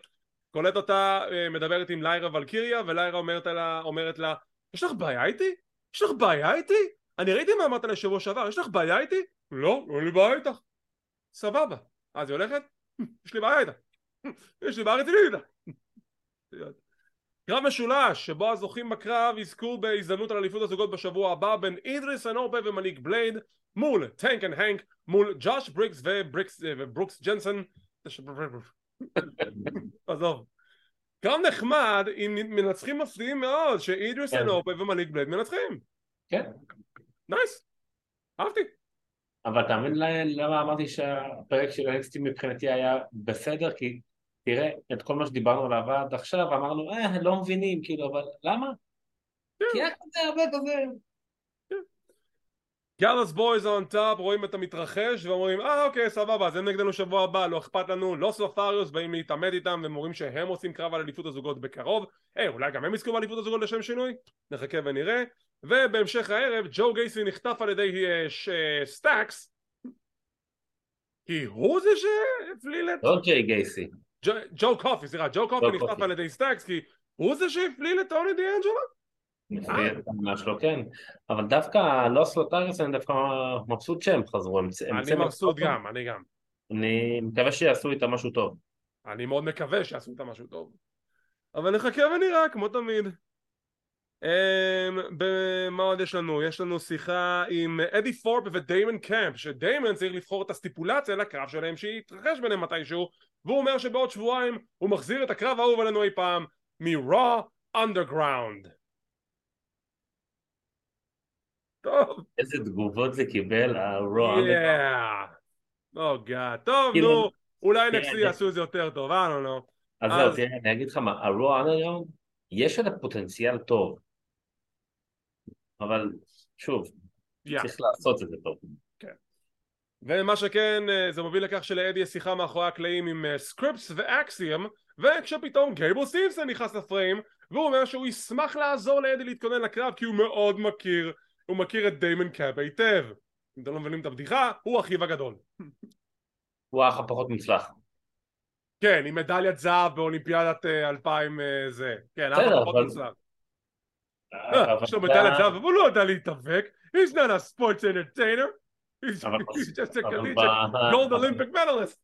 קולט אותה, אה, מדברת עם ליירה ולקיריה, וליירה אומרת לה, אומרת לה, יש לך בעיה איתי? יש לך בעיה איתי? אני ראיתי מה אמרת לשבוע שעבר, יש לך בעיה איתי? לא, אין לי בעיה איתך. סבבה. אז היא הולכת? יש לי בעיה איתה. יש לי בעיה רצינית איתה. קרב משולש שבו הזוכים בקרב יזכו בהזדמנות על אליפות הזוגות בשבוע הבא בין אידריס אנורפה ומניק בלייד מול טנק אנד הנק מול ג'וש בריקס ובריקס, וברוקס ג'נסון עזוב קרב נחמד עם מנצחים מפתיעים מאוד שאידריס כן. אנורפה ומניק בלייד מנצחים כן. נייס אהבתי אבל תאמין למה אמרתי שהפרק של NXT מבחינתי היה בסדר? כי תראה, את כל מה שדיברנו עליו עד עכשיו, אמרנו, אה, לא מבינים, כאילו, אבל למה? כי היה כזה הרבה כזה... Gallus Boys on top רואים את המתרחש ואומרים אה אוקיי סבבה אז הם נגדנו שבוע הבא לא אכפת לנו לוס לותריוס באים להתעמת איתם והם אומרים שהם עושים קרב על אליפות הזוגות בקרוב. היי אולי גם הם יזכו באליפות הזוגות לשם שינוי? נחכה ונראה. ובהמשך הערב ג'ו גייסי נחטף על ידי אה, ש- סטאקס. כי הוא זה שהפליל את לא ג'יי גייסי. ג'ו- קופי סליחה ג'ו קופי נחטף. על ידי סטאקס כי הוא זה שהפליל את טוני דיאנג'לו ממש לא כן. אבל דווקא לוס לותריוס, אני דווקא מבסוט שהם חזרו. אני מבסוט. גם אני גם אני מקווה שיעשו איתם משהו טוב. אני מאוד מקווה שיעשו איתם משהו טוב. אבל נחכה ונראה, כמו תמיד. Um, מה עוד יש לנו? יש לנו שיחה עם אדי פורפ ודיימון קמפ שדיימון צריך לבחור את הסטיפולציה לקרב שלהם שיתרחש ביניהם מתישהו והוא אומר שבעוד שבועיים הוא מחזיר את הקרב האהוב עלינו אי פעם מ-Raw Underground טוב, איזה תגובות זה קיבל, הרוע. yeah, oh God, טוב כאילו- נו, אולי זה- יעשו את זה יותר טוב, I don't know אז אז- זהו, תראה, אני אגיד לך מה, ה Raw Underground, יש לזה פוטנציאל טוב. אבל שוב, Yeah. צריך לעשות את זה טוב. ומה שכן אה, זה מוביל לכך שלאדי יש שיחה מאחורי הקלעים עם אה, סקריפס ואקסיום וכשפתאום גייבל סטיבסון נכנס לפריים והוא אומר שהוא ישמח לעזור לאדי להתכונן לקרב כי הוא מאוד מכיר הוא מכיר את דיימון קמפ היטב אם אתם לא מבינים את הבדיחה הוא אחיו הגדול הוא האח הפחות מוצלח. כן עם מדליית זהב באולימפיאדת אה, 2000 אה, זה כן אף בסדר, פחות אבל- מוצלח אה, יש לו מדליית זהב אבל הוא לא יודע להתאבק he's not a sports entertainer he's, just a collegiate gold Olympic medalist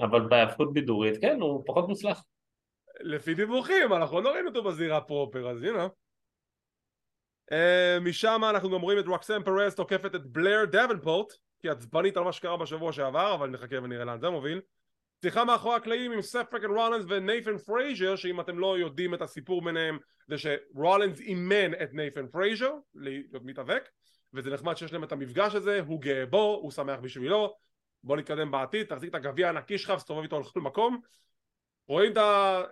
אבל בהיאבקות בידורית, כן, הוא פחות מוצלח. לפי דיווחים, אנחנו לא ראינו אותו בזירה פרופר, אז הנה. Uh, משם אנחנו גם רואים את רוקסן פרז תוקפת את בלר דבנפורט, כי עצבנית על מה שקרה בשבוע שעבר, אבל נחכה ונראה לאן זה מוביל. שיחה מאחורי הקלעים עם סף freakin' רולנס ונייפן פרייזר, שאם אתם לא יודעים את הסיפור ביניהם, זה שרולנס אימן את נייפן פרייזר להיות מתאבק, וזה נחמד שיש להם את המפגש הזה, הוא גאה בו, הוא שמח בשבילו, בוא נתקדם בעתיד, תחזיק את הגביע הענקי שלך וסתובב איתו לכל מקום. רואים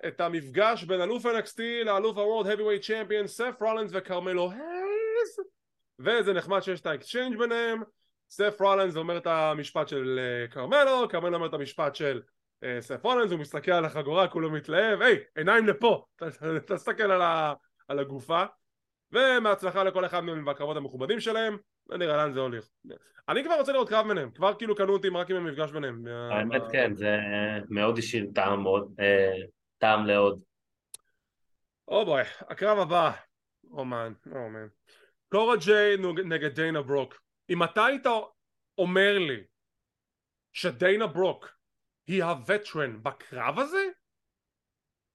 את המפגש בין אלוף NXT לאלוף ה-World Heavyweight Champion סף רולנס וקרמלו הייז וזה נחמד שיש את ה exchange ביניהם סף רולנס אומר את המשפט של אה, קרמלו, קרמלו אומר את המשפט של סף רולנס, הוא מסתכל על החגורה, כולו מתלהב, היי, עיניים לפה, תסתכל על, ה- על הגופה ומהצלחה לכל אחד מהם בקרבות המכובדים שלהם ונראה לאן זה הולך אני כבר רוצה לראות קרב ביניהם, כבר כאילו קנו אותי רק עם המפגש ביניהם האמת כן, זה מאוד השאיר טעם מאוד, אה, טעם לעוד. או בואי, הקרב הבא, אומן, אומן. קורה ג'יי נגד דיינה ברוק. אם אתה היית אומר לי שדיינה ברוק היא הווטרן בקרב הזה,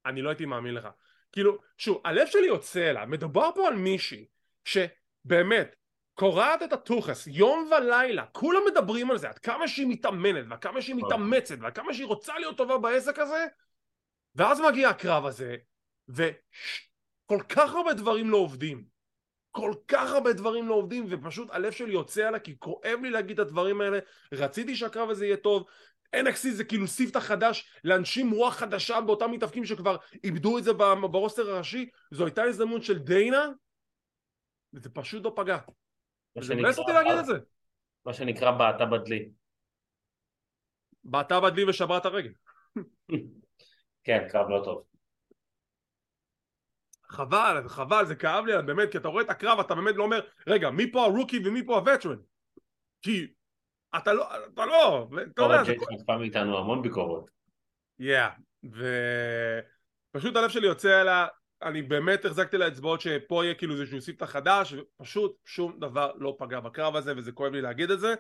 אני לא הייתי מאמין לך. כאילו, שוב, הלב שלי יוצא אליו, מדובר פה על מישהי שבאמת קורעת את הטוחס יום ולילה, כולם מדברים על זה, עד כמה שהיא מתאמנת, ועד כמה שהיא מתאמצת, ועד כמה שהיא רוצה להיות טובה בעסק הזה, ואז מגיע הקרב הזה, וכל כך הרבה דברים לא עובדים. כל כך הרבה דברים לא עובדים, ופשוט הלב שלי יוצא עליה, כי כואב לי להגיד את הדברים האלה. רציתי שהקרב הזה יהיה טוב. NXT זה כאילו ספתח חדש לאנשים רוח חדשה באותם מתאבקים שכבר איבדו את זה ברוסטר הראשי. זו הייתה הזדמנות של דיינה וזה פשוט לא פגע. זה מבאס אותי להגיד את זה. מה שנקרא בעטה בדלי. בעטה בדלי ושברה את הרגל. כן, קרב לא טוב. חבל, חבל, זה כאב לי באמת, כי אתה רואה את הקרב, אתה באמת לא אומר, רגע, מי פה הרוקי ומי פה הווטרן? כי אתה לא, אתה לא, אתה יודע, זה... חטפה מאיתנו המון ביקורות. כן, ופשוט הלב שלי יוצא אליה, אני באמת החזקתי לאצבעות שפה יהיה כאילו איזשהו סיפתא חדש, ופשוט שום דבר לא פגע בקרב הזה, וזה כואב לי להגיד את זה.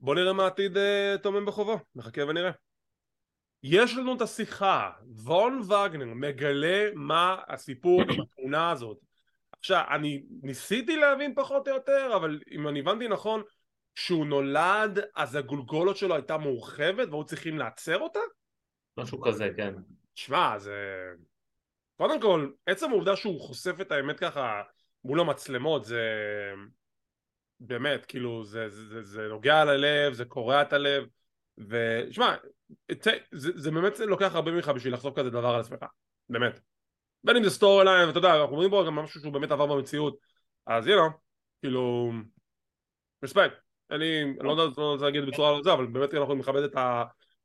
בוא נראה מה העתיד אה, טומן בחובו, נחכה ונראה. יש לנו את השיחה, וון וגנר מגלה מה הסיפור בתמונה הזאת. עכשיו, אני ניסיתי להבין פחות או יותר, אבל אם אני הבנתי נכון, כשהוא נולד אז הגולגולת שלו הייתה מורחבת והוא צריכים לעצר אותה? משהו כזה, כן. שמע, זה... קודם כל, עצם העובדה שהוא חושף את האמת ככה מול המצלמות זה... באמת, כאילו, זה, זה, זה, זה נוגע ללב, זה קורע את הלב ושמע, זה, זה באמת לוקח הרבה ממך בשביל לחשוף כזה דבר על עצמך, באמת. בין אם זה story line, ואתה יודע, אנחנו מדברים פה גם משהו שהוא באמת עבר במציאות, אז you know, כאילו, respect. אני, אני לא יודע לא להגיד בצורה לא זה, אבל באמת אנחנו נכבד את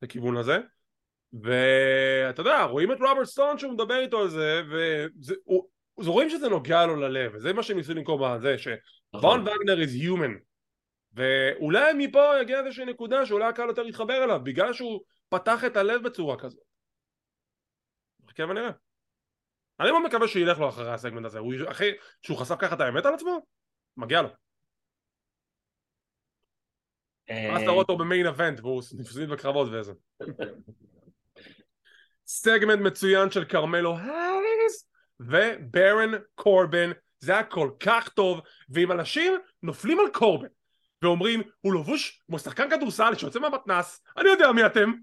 הכיוון הזה. ואתה יודע, רואים את רוברט סטון שהוא מדבר איתו על זה, ורואים שזה נוגע לו ללב, וזה מה שהם ניסו למכור בזה, שוון וגנר is human. ואולי מפה יגיע איזושהי נקודה שאולי הקהל יותר יתחבר אליו בגלל שהוא פתח את הלב בצורה כזאת. נחכה ונראה. אני מאוד מקווה שילך לו אחרי הסגמנט הזה. אחרי שהוא חשף ככה את האמת על עצמו מגיע לו אז אתה רואה אותו במיין אבנט והוא נפסיד בקרבות ואיזה סגמנט מצוין של כרמלו הייז וברן קורבן. זה היה כל כך טוב ואם אנשים נופלים על קורבן. ואומרים הוא לבוש כמו שחקן כדורסל שיוצא מהמתנס. אני יודע מי אתם.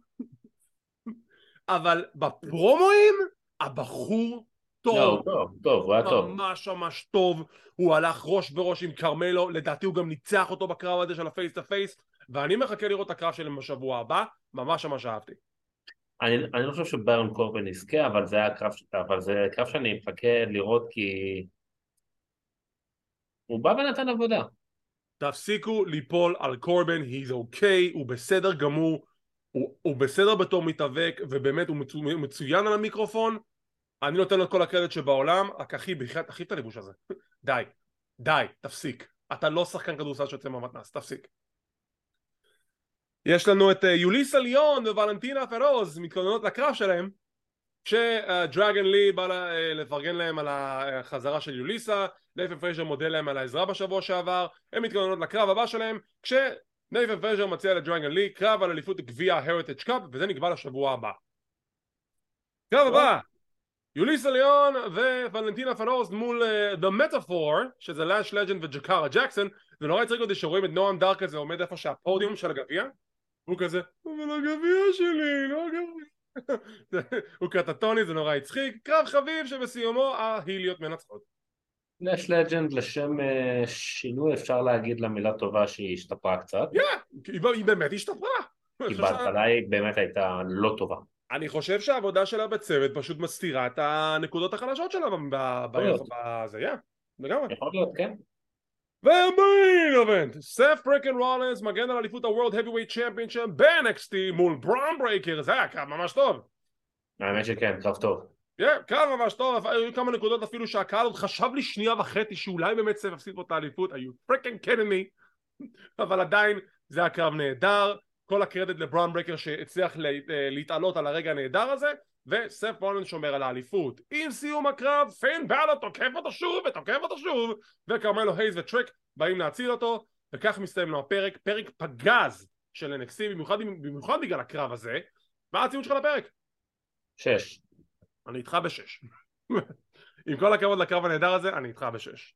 אבל בפרומואים הבחור טוב, לא, טוב, טוב, הוא היה טוב. ממש ממש טוב, הוא הלך ראש בראש עם כרמלו, לדעתי הוא גם ניצח אותו בקרב הזה של ה face to face, ואני מחכה לראות את הקרב שלהם בשבוע הבא, ממש ממש אהבתי. אני, אני לא חושב שברון קורבן יזכה, אבל זה היה קרב, אבל זה קרב שאני מחכה לראות כי הוא בא ונתן עבודה. תפסיקו ליפול על קורבן, he's okay, הוא בסדר גמור, הוא, הוא בסדר בתור מתאבק, ובאמת הוא מצו, מצוין על המיקרופון, אני נותן לו את כל הקרדיט שבעולם, רק אחי, בחייאת, תחי את הלבוש הזה. די, די, תפסיק. אתה לא שחקן כדורסל שיוצא מהמתנ"ס, תפסיק. יש לנו את אה, יוליסה ליון וולנטינה פרוז מתכוננות לקרב שלהם כשדרגן לי בא אה, לפרגן להם על החזרה של יוליסה נייפן פרייזר מודה להם על העזרה בשבוע שעבר הם מתכוננות לקרב הבא שלהם כשנייפן פרייזר מציע לדרגן לי קרב על אליפות גביע Heritage Cup וזה נקבע לשבוע הבא. קרב הבא יוליסה ליון וולנטינה פנורס מול uh, The Metaphor שזה לאש לג'נד וג'קארה ג'קסון זה נורא יצריק אותי שרואים את נועם דארק הזה עומד איפה שהפודיום של הגביע הוא כזה אבל הגביע שלי לא הגביע. הוא קטטוני זה נורא הצחיק. קרב חביב שבסיומו ההיליות מנצחות. נש לג'נד לשם אה, שינוי אפשר להגיד לה מילה טובה שהיא השתפרה קצת. היא באמת השתפרה. כי בהתחלה היא באמת הייתה לא טובה. אני חושב שהעבודה שלה בצוות פשוט מסתירה את הנקודות החלשות שלה בזה, yeah, לגמרי. יכול להיות, כן. וה main event, סף freakin' רולנס מגן על אליפות ה World Heavyweight Championship ב-NXT מול ברון ברייקר, זה היה קרב ממש טוב. האמת שכן, קרב טוב. כן, קרב ממש טוב, היו כמה נקודות אפילו שהקהל עוד חשב לי שנייה וחצי שאולי באמת סף יפסיד פה את האליפות, היו freakin' קדמי, אבל עדיין זה היה קרב נהדר, כל הקרדיט לברון ברייקר שהצליח להתעלות על הרגע הנהדר הזה, וסף רולנס שומר על האליפות. עם סיום הקרב, פיין באלו תוקף אותו שוב ותוקף אותו שוב, וכרמלו הייז וטריק באים להציל אותו, וכך מסתיים לו הפרק, פרק פגז של NXT, במיוחד, במיוחד בגלל הקרב הזה. מה הציון שלך לפרק? שש. אני איתך בשש. עם כל הכבוד לקרב הנהדר הזה, אני איתך בשש.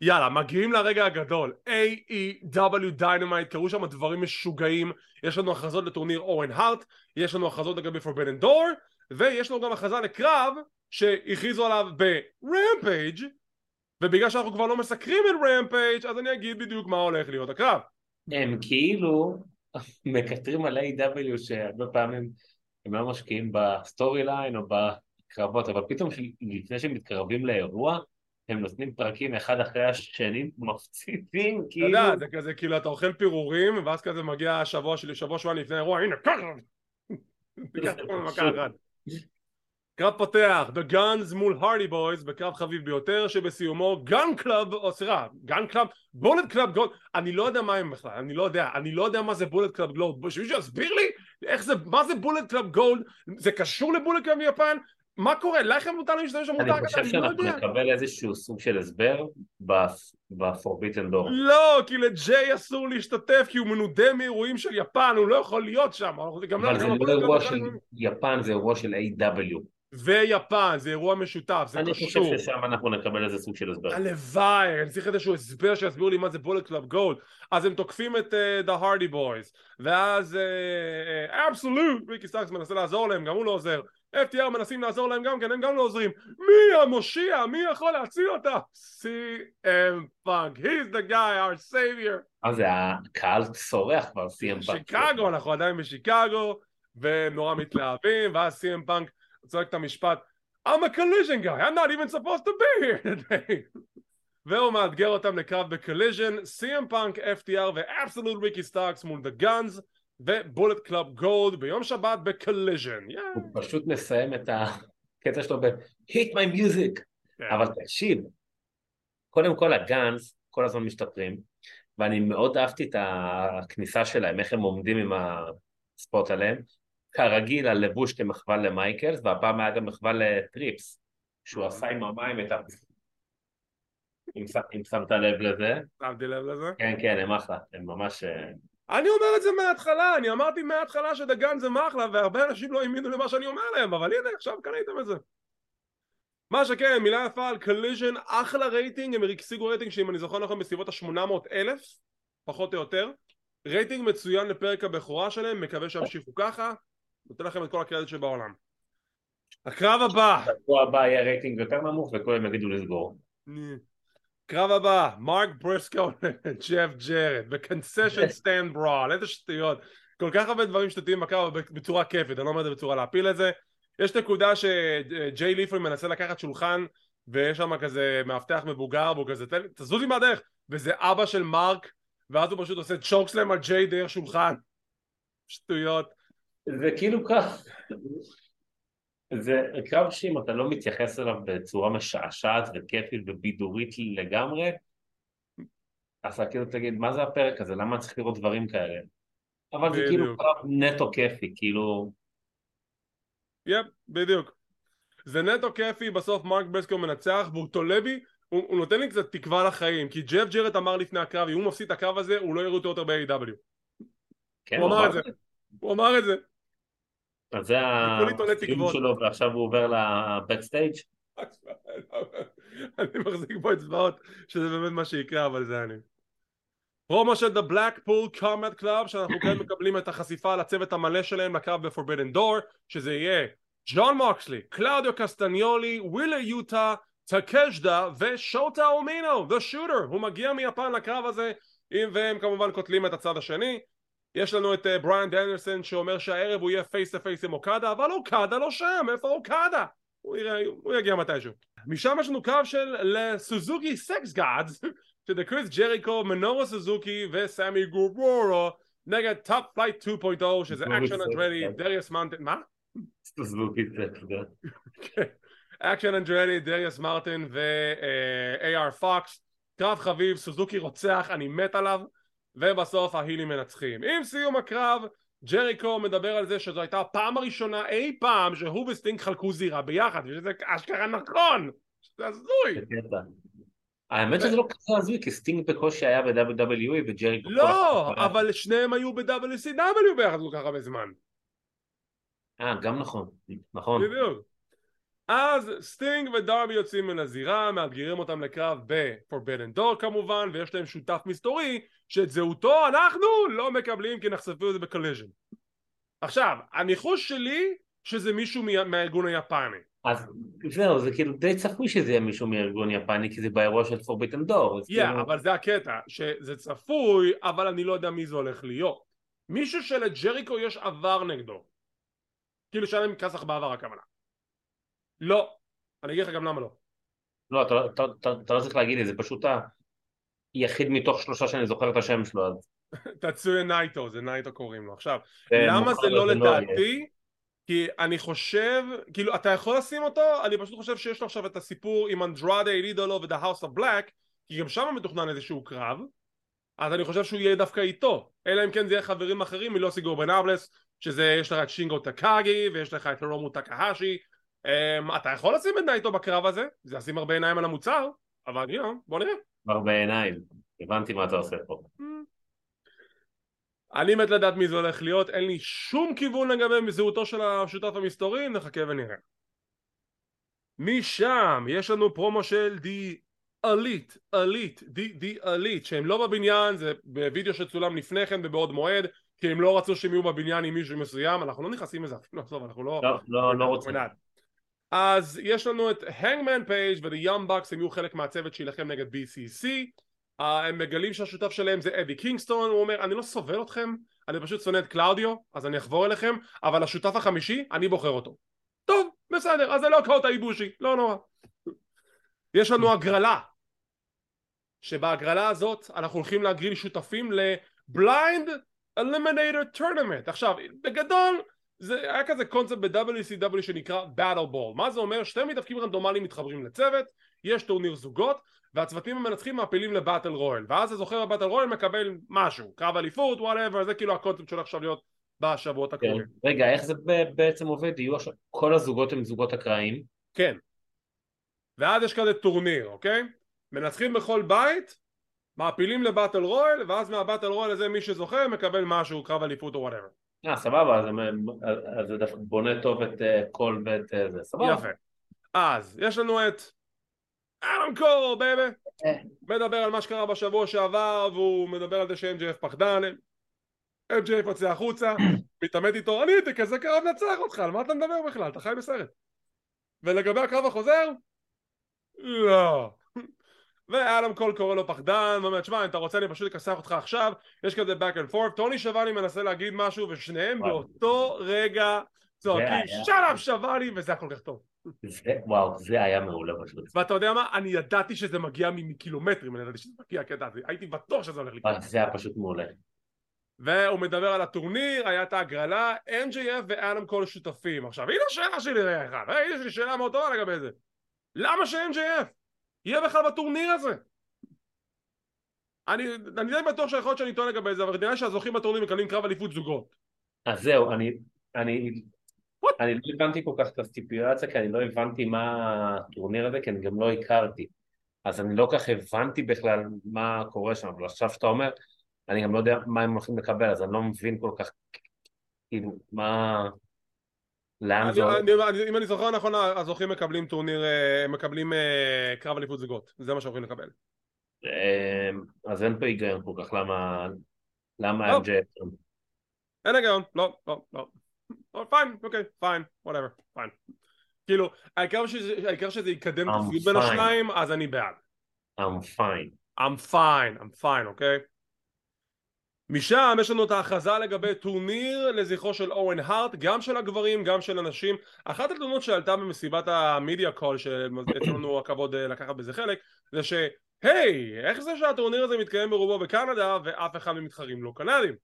יאללה, מגיעים לרגע הגדול. AEW Dynamite, קרו שם דברים משוגעים. יש לנו הכרזות לטורניר אוון הארט, יש לנו הכרזות לגבי Forbidden Door, ויש לנו גם הכרזה לקרב שהכריזו עליו ברמפייג' ובגלל שאנחנו כבר לא מסקרים את רמפייג' אז אני אגיד בדיוק מה הולך להיות הקרב. הם כאילו מקטרים על AEW שהרבה פעמים הם לא משקיעים ב story line או בקרבות, אבל פתאום לפני שהם מתקרבים לאירוע, הם נותנים פרקים אחד אחרי השני, מפציצים, אתה כאילו... יודע, זה כזה, כאילו אתה אוכל פירורים, ואז כזה מגיע השבוע שלי, שבוע שבועיים לפני האירוע, הנה, ככה! קרב פותח, The Gunns מול הרדי בויז בקרב חביב ביותר שבסיומו גן קלאב, או סליחה, גן קלאב, בולט קלאב גולד, אני לא יודע מה הם בכלל, אני לא יודע, אני לא יודע מה זה בולט קלאב גולד, שמישהו יסביר לי איך זה, מה זה Bullet Club Gold, זה קשור ל Bullet Club מיפן, מה קורה, לכם מותר להשתמש במותג אני חושב שאנחנו נקבל איזשהו סוג של הסבר ב Forbidden Door. לא, כי לג'יי אסור להשתתף כי הוא מנודה מאירועים של יפן, הוא לא יכול להיות שם. אבל זה לא אירוע של יפן, זה אירוע של AEW ויפן, זה אירוע משותף, זה אני קשור. חושב ששם אנחנו נקבל איזה סוג של הסבר. הלוואי, אני צריך איזשהו הסבר שיסבירו לי מה זה Bullet Club Gold. אז הם תוקפים את uh, The Hardy Boys, ואז Absolute, uh, ריקי סטארקס מנסה לעזור להם, גם הוא לא עוזר. FTR מנסים לעזור להם גם כן, הם גם לא עוזרים. מי המושיע? מי יכול להציל אותם? CM Punk, he's the guy, our savior. אה, זה הקהל צורח כבר, CM פאנק. שיקגו, אנחנו עדיין בשיקגו, והם נורא מתלהבים, ואז CM Punk צועק את המשפט I'm a collision guy, I'm not even supposed to be here today והוא מאתגר אותם לקרב ב Collision, CM Punk, FTR ו Absolute ריקי סטארקס מול The Gunns ו Bullet Club Gold ביום שבת ב Collision הוא פשוט מסיים את הקטע שלו ב-hit my music כן. אבל תקשיב קודם כל ה Gunns כל הזמן משתפרים ואני מאוד אהבתי את הכניסה שלהם איך הם עומדים עם ה spot עליהם כרגיל הלבוש כמחווה למייקלס, והפעם היה גם מחווה לטריפס, שהוא עשה עם המים את ה... אם שמת לב לזה. שמתי לב לזה? כן, כן, הם אחלה, הם ממש... אני אומר את זה מההתחלה, אני אמרתי מההתחלה שדגן זה מחלה, והרבה אנשים לא האמינו למה שאני אומר להם, אבל הנה, עכשיו קניתם את זה. מה שכן, מילה יפה על Collision, אחלה רייטינג, הם השיגו רייטינג שאם אני זוכר נכון בסביבות ה-800 אלף, פחות או יותר. רייטינג מצוין לפרק הבכורה שלהם, מקווה שימשיכו ככה. נותן לכם את כל הקרדיט שבעולם. הקרב הבא. בשבוע הבא יהיה רייטינג יותר נמוך וכולם יגידו לסגור. קרב הבא, מרק בריסקו וג'ף ג'רט ב Concession Stand Brawl, איזה שטויות. כל כך הרבה דברים שטותיים בקרב בצורה כיפית, אני לא אומר את זה בצורה להפיל את זה. יש נקודה שג'יי לית'ל מנסה לקחת שולחן ויש שם כזה מאבטח מבוגר והוא כזה תזוז לי מהדרך וזה אבא של מרק ואז הוא פשוט עושה chokeslam על ג'יי דרך שולחן שטויות זה כאילו כך, זה קרב שאם אתה לא מתייחס אליו בצורה משעשעת וכיפית ובידורית לגמרי, אז אתה כאילו תגיד, מה זה הפרק הזה? למה צריך לראות דברים כאלה? אבל זה כאילו קרב נטו כיפי, כאילו... יפ, בדיוק. זה נטו כיפי, בסוף מרק ברסקו מנצח והוא תולה בי, הוא, הוא נותן לי קצת תקווה לחיים, כי ג'ף ג'רט אמר לפני הקרב, אם הוא מפסיד את הקרב הזה, הוא לא יראו אותו יותר ב-AW. כן, הוא אמר את זה. הוא אמר את זה. אז זה הסיום שלו ועכשיו הוא עובר ל backstage? אני מחזיק פה אצבעות שזה באמת מה שיקרה אבל זה אני. פרומו של The Blackpool Combat Club שאנחנו כן מקבלים את החשיפה לצוות המלא שלהם לקרב ב-Forbidden Door שזה יהיה ג'ון מוקסלי, קלאודיו קסטניולי, ווילר יוטה, טקשיטה ושוטה אומינו, The Shooter, הוא מגיע מיפן לקרב הזה והם כמובן קוטלים את הצד השני יש לנו את אה, בריאן דניאלסון שאומר שהערב הוא יהיה face to face עם אוקדה אבל אוקדה לא שם, איפה אוקדה? הוא, יראה, הוא יגיע מתישהו. משם יש לנו קו של לה סוזוקי סקס גאדס שזה קריס ג'ריקו, מינורו סוזוקי וסמי גווארה נגד Top Flight 2.0 שזה אקשן אנדרטי, דריוס מרטין, מה? סוזוקי סקס גאדס. אקשן אנדרדי, דריאס מרטין ו-AR פוקס קרב חביב, סוזוקי רוצח, אני מת עליו ובסוף ה heels מנצחים. עם סיום הקרב, ג'ריקו מדבר על זה שזו הייתה הפעם הראשונה אי פעם שהוא וסטינג חלקו זירה ביחד, ושזה אשכרה נכון! שזה הזוי! האמת שזה לא כזה הזוי, כי סטינג בקושי היה ב-WWE וג'ריקו... לא, אבל שניהם היו ב-WCW ביחד כל כך הרבה זמן. אה, גם נכון, נכון. בדיוק. אז סטינג ודרבי יוצאים מן הזירה, מאתגרים אותם לקרב ב-Forbidden Door כמובן, ויש להם שותף מסתורי, שאת זהותו אנחנו לא מקבלים כי נחשפו לזה ב Collision. עכשיו, הניחוש שלי שזה מישהו מהארגון היפני. אז זהו, זה כאילו די צפוי שזה יהיה מישהו מארגון יפני, כי זה באירוע של Forbidden Door. כן, yeah, כאילו... אבל זה הקטע, שזה צפוי, אבל אני לא יודע מי זה הולך להיות. מישהו שלג'ריקו יש עבר נגדו. כאילו שהיה להם כסח בעבר הכוונה. לא. אני אגיד לך גם למה לא. לא, אתה, אתה, אתה, אתה לא צריך להגיד לי, זה פשוט היחיד מתוך שלושה שאני זוכר את השם שלו אז. טצויה נייטו, זה נייטו קוראים לו. עכשיו, למה זה לא לדעתי? כי אני חושב, כאילו אתה יכול לשים אותו, אני פשוט חושב שיש לו עכשיו את הסיפור עם אנדרדה אל אידולו ו The House of Black, כי גם שם מתוכנן איזשהו קרב, אז אני חושב שהוא יהיה דווקא איתו, אלא אם כן זה יהיה חברים אחרים מ Los Ingobernables, שזה יש לך את שינגו טקאגי ויש לך את הירומו טקהאשי, אתה יכול לשים את נייטו בקרב הזה, זה ישים הרבה עיניים על המוצר, אבל you know, בוא נראה. הרבה עיניים, הבנתי מה אתה עושה פה. Mm. אני מת לדעת מי זה הולך להיות, אין לי שום כיוון לגבי זהותו של השותף המסתורי, נחכה ונראה. משם יש לנו פרומו של The Elite, Elite, The, The Elite, שהם לא בבניין, זה בווידאו שצולם לפני כן ובעוד מועד, כי הם לא רצו שהם יהיו בבניין עם מישהו מסוים, אנחנו לא נכנסים לזה אפילו, עזוב, אנחנו לא... לא, לא, לא רוצים. אז יש לנו את הנגמן פייג' ו-The Young הם יהיו חלק מהצוות שיילחם נגד BCC uh, הם מגלים שהשותף שלהם זה אדי קינגסטון, הוא אומר אני לא סובל אתכם, אני פשוט שונא את קלאודיו, אז אני אחבור אליכם, אבל השותף החמישי, אני בוחר אותו. טוב, בסדר, אז זה לא קוטה איבושי, לא נורא. יש לנו הגרלה, שבהגרלה הזאת אנחנו הולכים להגריל שותפים ל blind eliminator tournament. עכשיו, בגדול זה היה כזה קונספט ב-WCW שנקרא Battle Ball. מה זה אומר? שתי מתאבקים רנדומליים מתחברים לצוות, יש טורניר זוגות, והצוותים המנצחים מעפילים ל battle royal ואז הזוכר ב battle royal מקבל משהו קרב אליפות whatever זה כאילו הקונספט שהולך עכשיו להיות בשבועות הקרובים. כן. רגע איך זה בעצם עובד? יהיו עכשיו כל הזוגות הם זוגות אקראיים? כן. ואז יש כזה טורניר אוקיי? מנצחים בכל בית מעפילים ל battle royal ואז מה battle royal הזה מי שזוכה מקבל משהו קרב אליפות או whatever אה סבבה אז זה דווקא בונה טוב את כל אה, ואת אה, זה סבבה. יפה. אז יש לנו את אדם קול baby מדבר על מה שקרה בשבוע שעבר והוא מדבר על זה ש-MJF פחדן MJF יוצא החוצה מתעמת איתו אני הייתי כזה קרב לנצח אותך על מה אתה מדבר בכלל? אתה חי בסרט. ולגבי הקרב החוזר? לא ואדם קול קורא לו פחדן ואומר תשמע אם אתה רוצה אני פשוט אכסח אותך עכשיו יש כזה back and forth טוני שבני מנסה להגיד משהו ושניהם באותו רגע צועקים שאלה שבני וזה היה כל כך טוב זה, וואו, זה היה מעולה פשוט. ואתה יודע מה? אני ידעתי שזה מגיע מקילומטרים, אני ידעתי שזה מגיע הקטע הזה, הייתי בטוח שזה הולך לקרות. זה היה פשוט מעולה. והוא מדבר על הטורניר, היה את ההגרלה, NJF ואדם כל שותפים. עכשיו, הנה השאלה שלי רגע אחד, יש לי שאלה מאוד טובה לגבי זה. למה ש-NJF יהיה בכלל בטורניר הזה? אני, אני די בטוח שיכול להיות שאני טועה לגבי זה, אבל נראה שהזוכים בטורניר מקבלים קרב אליפות זוגות. אז זהו, אני, אני אני לא הבנתי כל כך את הסטיפולציה, כי אני לא הבנתי מה הטורניר הזה, כי אני גם לא הכרתי. אז אני לא כך הבנתי בכלל מה קורה שם, אבל עכשיו שאתה אומר, אני גם לא יודע מה הם הולכים לקבל, אז אני לא מבין כל כך, כאילו, מה... לאן זה הולך? אם אני זוכר נכון, הזוכים מקבלים טורניר, אה, מקבלים אה, קרב אליפות זוגות, זה מה שהולכים לקבל. אה, אז אין פה היגיון כל כך, למה... למה לא. MJ... אין היגיון, לא, לא, לא. fine, אוקיי, fine, whatever, fine. כאילו, העיקר שזה, יקדם את ה feud בין השניים, אז אני בעד. I'm fine. I'm fine, I'm fine, אוקיי? משם יש לנו את ההכרזה לגבי טורניר לזכרו של אוון הארט, גם של הגברים, גם של הנשים. אחת התלונות שעלתה במסיבת ה media call, שיש לנו הכבוד אה, לקחת בזה חלק, זה שהי, איך זה שהטורניר הזה מתקיים ברובו בקנדה ואף אחד ממתחרים לא קנדים?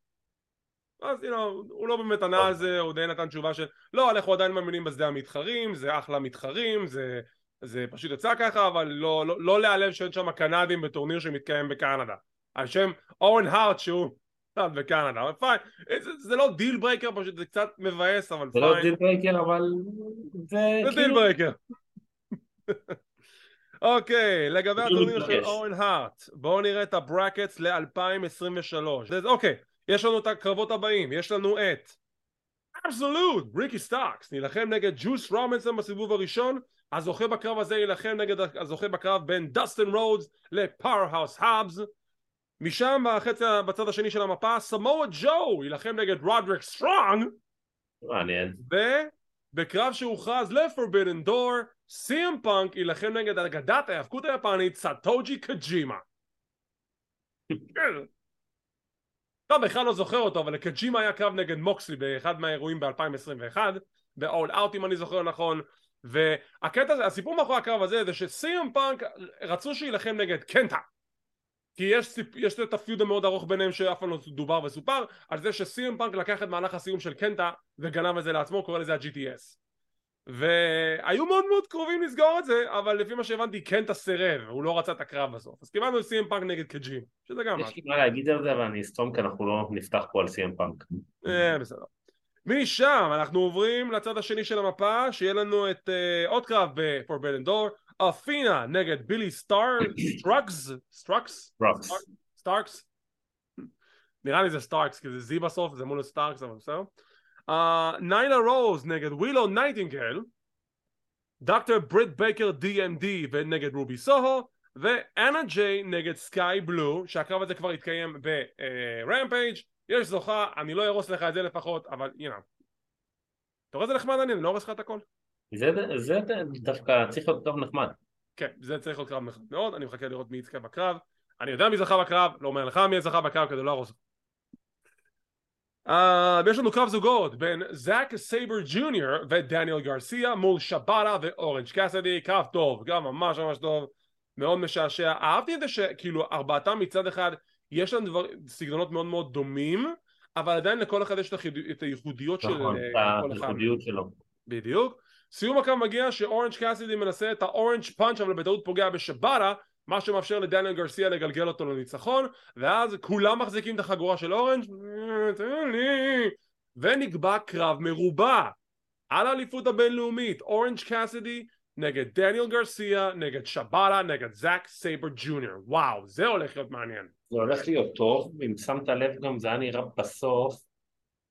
אז you know, הוא לא באמת ענה על זה, הוא די נתן תשובה של לא, אנחנו עדיין מאמינים בשדה המתחרים, זה אחלה מתחרים, זה, זה פשוט יצא ככה, אבל לא, לא, לא להיעלב שאין שם קנדים בטורניר שמתקיים בקנדה. על שם אוון הארט שהוא בקנדה, אבל fine, זה, זה לא deal breaker פשוט, זה קצת מבאס, אבל fine. זה לא deal breaker, אבל זה, זה כאילו... deal breaker. אוקיי, לגבי הטורניר של אוון הארט, בואו נראה את ה brackets ל-2023. אוקיי. יש לנו את הקרבות הבאים, יש לנו את אבסולוט, ריקי סטארקס, נילחם נגד ג'וס רובינסון בסיבוב הראשון, הזוכה בקרב הזה יילחם נגד הזוכה בקרב בין דסטין רודס לפאוורהאוס האבס משם בחצי, בצד השני של המפה סמואה ג'ו יילחם נגד רודריק סטרונג מעניין. ובקרב שהוכרז ל Forbidden Door סי.אם פאנק יילחם נגד אגדת ההאבקות היפנית סטושי קוג'ימה אתה בכלל לא זוכר אותו אבל לקוג'ימה היה קרב נגד מוקסלי באחד מהאירועים ב-2021 ב- All Out אם אני זוכר נכון. והקטע הזה, הסיפור מאחורי הקרב הזה זה שסי.אם פאנק רצו שיילחם נגד קנטה כי יש, סיפ... יש את ה feud המאוד ארוך ביניהם שאף פעם לא דובר וסופר על זה שסי.אם פאנק לקח את מהלך הסיום של קנטה וגנב את זה לעצמו, קורא לזה ה-GTS והיו מאוד מאוד קרובים לסגור את זה אבל לפי מה שהבנתי קנטה סירב הוא לא רצה את הקרב בסוף. אז קיבלנו את סי.אם פאנק נגד קוג'ימה שזה גם יש לי מה להגיד על זה אבל אני אסתום כי אנחנו לא נפתח פה על סי.אם פאנק. אה בסדר. משם אנחנו עוברים לצד השני של המפה שיהיה לנו את uh, עוד קרב ב-Forbidden Door אתינה נגד בילי סטאר סטרקס סטרקס סטארקס? נראה לי זה סטארקס כי זה זי בסוף זה מול הסטארקס אבל בסדר. ניילה רוז נגד ווילו נייטינגל דוקטור בריט בייקר DMD ונגד רובי סוהו ואנה ג'יי נגד סקאי בלו שהקרב הזה כבר התקיים ברמפייג' יש זוכה אני לא אהרוס לך את זה לפחות אבל הנה אתה רואה איזה נחמד אני, אני לא הורס לך את הכל זה, זה דווקא צריך להיות קרב נחמד. כן זה צריך להיות קרב נחמד מאוד אני מחכה לראות מי יזכה בקרב. אני יודע מי זכה בקרב לא אומר לך מי זכה בקרב כדי לא להרוס Uh, יש לנו קרב זוגות בין זאק סייבר ג'וניור ודניאל גרסיה מול שיבאטה ואורנג' קאסידי קרב טוב גם ממש ממש טוב. מאוד משעשע. אהבתי את זה שכאילו ארבעתם מצד אחד יש להם דבר, סגנונות מאוד מאוד דומים אבל עדיין לכל אחד יש את הייחודיות נכון, של כל אחד. הייחודיות שלו. בדיוק סיום הקרב מגיע שאורנג' קאסידי מנסה את ה Orange Punch אבל בטעות פוגע בשיבאטה מה שמאפשר לדניאל גרסיה לגלגל אותו לניצחון ואז כולם מחזיקים את החגורה של אורנג' ונקבע קרב מרובע. על האליפות הבינלאומית אורנג' קאסידי נגד דניאל גרסיה נגד שיבאטה נגד זאק סייבר ג'וניור. וואו זה הולך להיות מעניין. זה הולך להיות טוב אם שמת לב גם זה היה נראה בסוף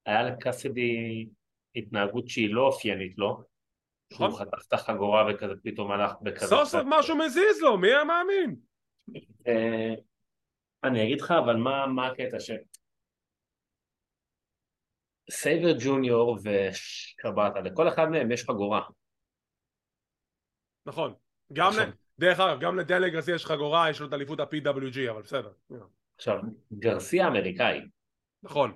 היה לקאסידי התנהגות שהיא לא אופיינית לו שהוא נכון. חתך את החגורה וכזה פתאום הלך בכזה... סוף סוף משהו מזיז לו, מי היה מאמין? אה, אני אגיד לך, אבל מה הקטע ש... סייבר ג'וניור ושקבטה, לכל אחד מהם יש חגורה. נכון. גם. דרך אגב, גם לדלג גרסיה יש חגורה, יש לו את אליפות ה-PWG, אבל בסדר. עכשיו, גרסיה אמריקאי. נכון.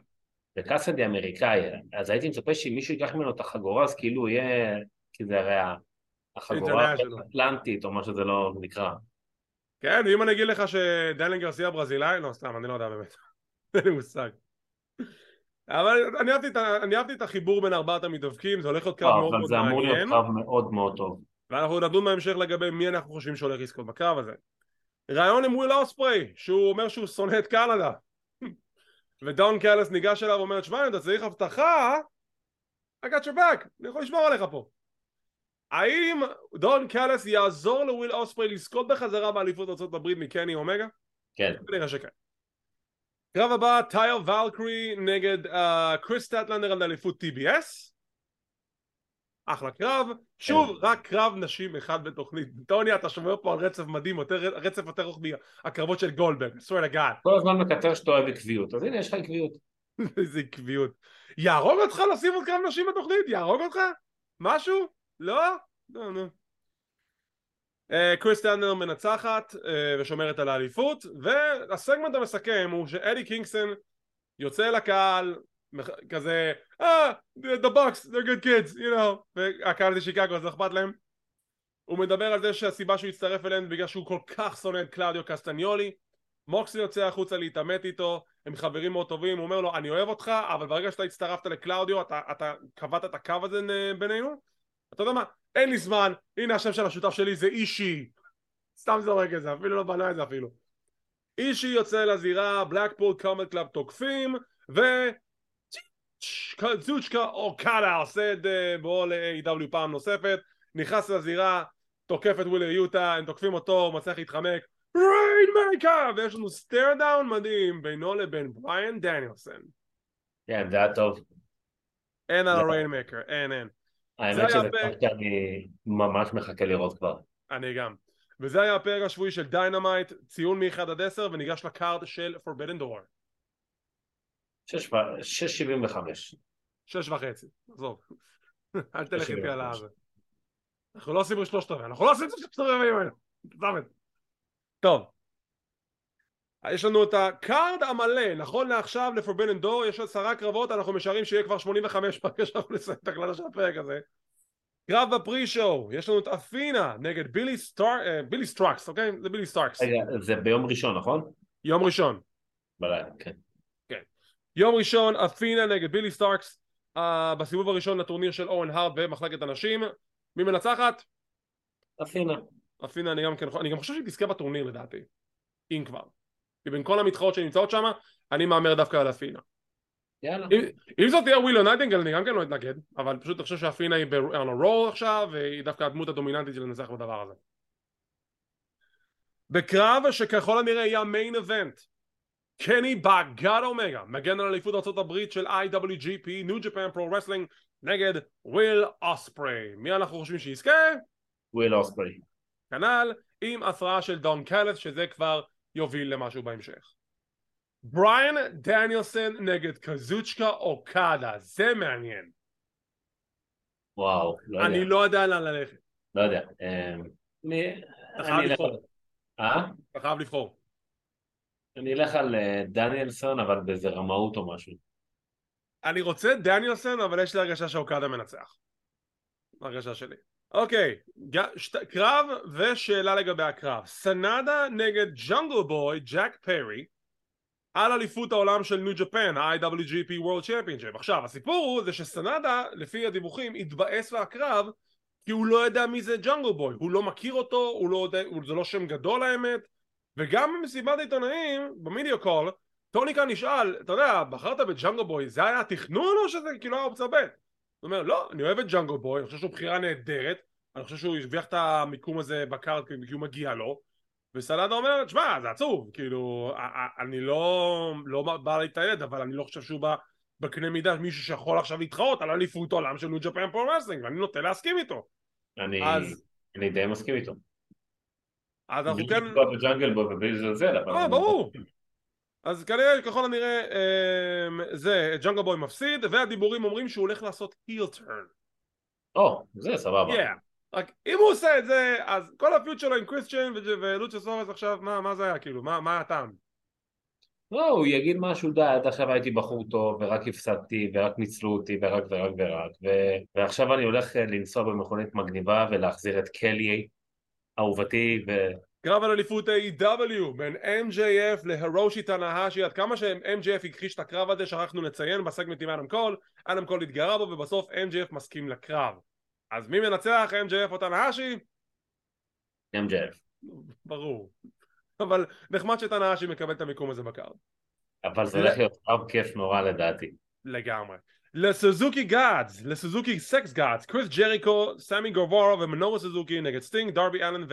וקאסדי אמריקאי, אז הייתי מצפה שאם מישהו ייקח ממנו את החגורה, אז כאילו יהיה כי זה הרי החגורה האטלנטית או מה שזה לא נקרא. כן, ואם אני אגיד לך שדיילן גרסיה ברזילאי, לא סתם, אני לא יודע באמת, אין לי מושג. אבל אני אהבתי, אני אהבתי את החיבור בין ארבעת המתאבקים, זה הולך להיות קרב מאוד מאוד מעניין. זה אמור להיות קרב מאוד מאוד טוב. ואנחנו נדון בהמשך לגבי מי אנחנו חושבים שהולך לזכות בקרב הזה. ראיון עם וויל אוספרי, שהוא אומר שהוא שונא את קנדה. ודון קאליס ניגש אליו ואומר, תשמע, אתה צריך הבטחה, I got your back, אני יכול לשמור עליך פה. האם דון קאליס יעזור לוויל אוספרי לזכות בחזרה באליפות ארה"ב מקני אומגה? כן. נראה שכן. קרב הבא טאיה ולקירי נגד uh, קריס סטטלנדר על אליפות TBS אחלה קרב שוב כן. רק קרב נשים אחד בתוכנית טוני אתה שומע פה על רצף מדהים יותר, רצף יותר רוחבי הקרבות של גולדברג swear to God כל הזמן מקצר שאתה אוהב עקביות אז הנה יש לך עקביות איזה עקביות יהרוג אותך לשים עוד קרב נשים בתוכנית? יהרוג אותך? משהו? לא? לא, נו. קריס טנדר מנצחת uh, ושומרת על האליפות והסגמנט המסכם הוא שאדי קינגסון יוצא לקהל כזה אה uh, the bucks they're good kids you know והקהל זה שיקגו אז לא אכפת להם הוא מדבר על זה שהסיבה שהוא הצטרף אליהם בגלל שהוא כל כך שונא את קלאודיו קסטניולי מוקסי יוצא החוצה להתעמת איתו הם חברים מאוד טובים הוא אומר לו אני אוהב אותך אבל ברגע שאתה הצטרפת לקלאודיו אתה, אתה קבעת את הקו הזה בינינו אתה יודע מה? אין לי זמן, הנה השם של השותף שלי זה אישי. סתם זורק את זה, אפילו לא בנה את זה אפילו. אישי יוצא לזירה, בלקפול קומט קלאב תוקפים ו... זוצ'קה אוקאלה עושה את זה בואו ל-AW פעם נוספת נכנס לזירה, תוקף את ווילר יוטה, הם תוקפים אותו, מצליח להתחמק. ריינמייקה! ויש לנו סטייר דאון מדהים בינו לבין בריאן דניאלסון כן, זה היה טוב. אין על הריינמייקר, אין אין האמת שזה פרק שאני ממש מחכה לראות כבר. אני גם. וזה היה הפרק השבועי של Dynamite, ציון מ-1 עד 10 וניגש ל card של Forbidden Door. 6.75. 6 וחצי, עזוב. אל תלך איתי על הזה. אנחנו לא עושים שלושת רבעי, אנחנו לא עושים שלושת רבעים האלה. טוב. יש לנו את ה card המלא, נכון לעכשיו ל-Forbidden Door יש עשרה קרבות, אנחנו משערים שיהיה כבר 85 פרק שאנחנו נסיים את ההקלטה של הפרק הזה קרב ב pre-show, יש לנו את אתינה נגד בילי סטאר... אה, בילי סטראקס, אוקיי? זה בילי סטארקס. רגע, זה ביום ראשון, נכון? יום ראשון. בלילה, כן. יום ראשון, אתינה נגד בילי סטארקס, uh, בסיבוב הראשון לטורניר של אוון הארט במחלקת הנשים. מי מנצחת? אתינה. אתינה, אני גם, כן, אני גם חושב שהיא תזכה בטורניר לדעתי. אם כבר. כי בין כל המתחרות שנמצאות שם, אני מהמר דווקא על אתינה. יאללה. אם, אם זאת תהיה ווילו נייטינגל אני גם כן לא אתנגד, אבל פשוט אני חושב שאתינה היא on a roll עכשיו, והיא דווקא הדמות הדומיננטית של לנצח בדבר הזה. בקרב שככל הנראה יהיה ה main event, קני באגד אומגה, מגן על אליפות ארה"ב של IWGP, New Japan Pro Wrestling, נגד וויל אוספרי. מי אנחנו חושבים שיזכה? וויל אוספרי. כנ"ל, עם הפרעה של דון קאליס, שזה כבר יוביל למשהו בהמשך. בריאן דניאלסון נגד קזוצ'קה אוקדה, זה מעניין. וואו, לא יודע. אני לא יודע לאן ללכת. לא יודע. אמ, אני... אתה חייב אני לבחור. על- אה? אתה חייב לבחור. אני אלך על אה, דניאלסון, אבל באיזה רמאות או משהו. אני רוצה דניאלסון, אבל יש לי הרגשה שאוקדה מנצח. הרגשה שלי. אוקיי, קרב ושאלה לגבי הקרב. סנאדה נגד ג'ונגל בוי, ג'ק פרי, על אליפות העולם של ניו ג'פן, ה-IWGP World Championship. עכשיו, הסיפור הוא זה שסנאדה, לפי הדיווחים, התבאס מהקרב כי הוא לא יודע מי זה ג'ונגל בוי. הוא לא מכיר אותו, הוא לא יודע, זה לא שם גדול האמת, וגם במסיבת העיתונאים, ב media call, טוני קאן נשאל, אתה יודע, בחרת בג'אנגל בוי, זה היה התכנון או שזה כאילו היה אופציה ב'? הוא אומר, לא, אני אוהב את ג'אנגל בוי, אני חושב שהוא בחירה נהדרת, אני חושב שהוא הרוויח את המיקום הזה ב card כי הוא מגיע לו, וסנאדה אומר, תשמע, זה עצוב, כאילו, אני לא, לא בא להתעד, אבל אני לא חושב שהוא בא בקנה מידה מישהו שיכול עכשיו להתחרות על אליפות עולם של ניו ג'פן פרו רסלינג, ואני נוטה להסכים איתו. אני אז- אני די מסכים איתו. אז אנחנו בלי כן... ובלי לזלזל, אבל... אה, ברור. אז כנראה, ככל הנראה, אמ, זה, ג'אנגל בוי מפסיד, והדיבורים אומרים שהוא הולך לעשות heel turn. או, זה סבבה. כן. רק אם הוא עושה את זה, אז כל ה feud שלו עם קריסטיאן ו- ולוצ'הסאורוס עכשיו, מה, מה זה היה כאילו? מה, מה הטעם? לא, הוא יגיד משהו, די, עד עכשיו הייתי בחור טוב, ורק הפסדתי, ורק ניצלו אותי, ורק ורק ורק, ו... ועכשיו אני הולך אה, לנסוע במכונית מגניבה ולהחזיר את קלי, אהובתי, ו... קרב על אליפות AEW בין MJF להירושי טנאהשי עד כמה ש-MJF הכחיש את הקרב הזה שכחנו לציין בסגמנט עם אדם קול אדם קול התגרה בו ובסוף MJF מסכים לקרב אז מי מנצח MJF או טנאהשי? MJF. ברור אבל נחמד שטנאהשי מקבל את המיקום הזה בקרב אבל זה הולך להיות קרב כיף נורא לדעתי. לגמרי. Le Suzuki Gods, Le Suzuki Sex Gods, קריס ג'ריקו, סמי גווארה ומינורו סוזוקי נגד סטינג, דרבי אלן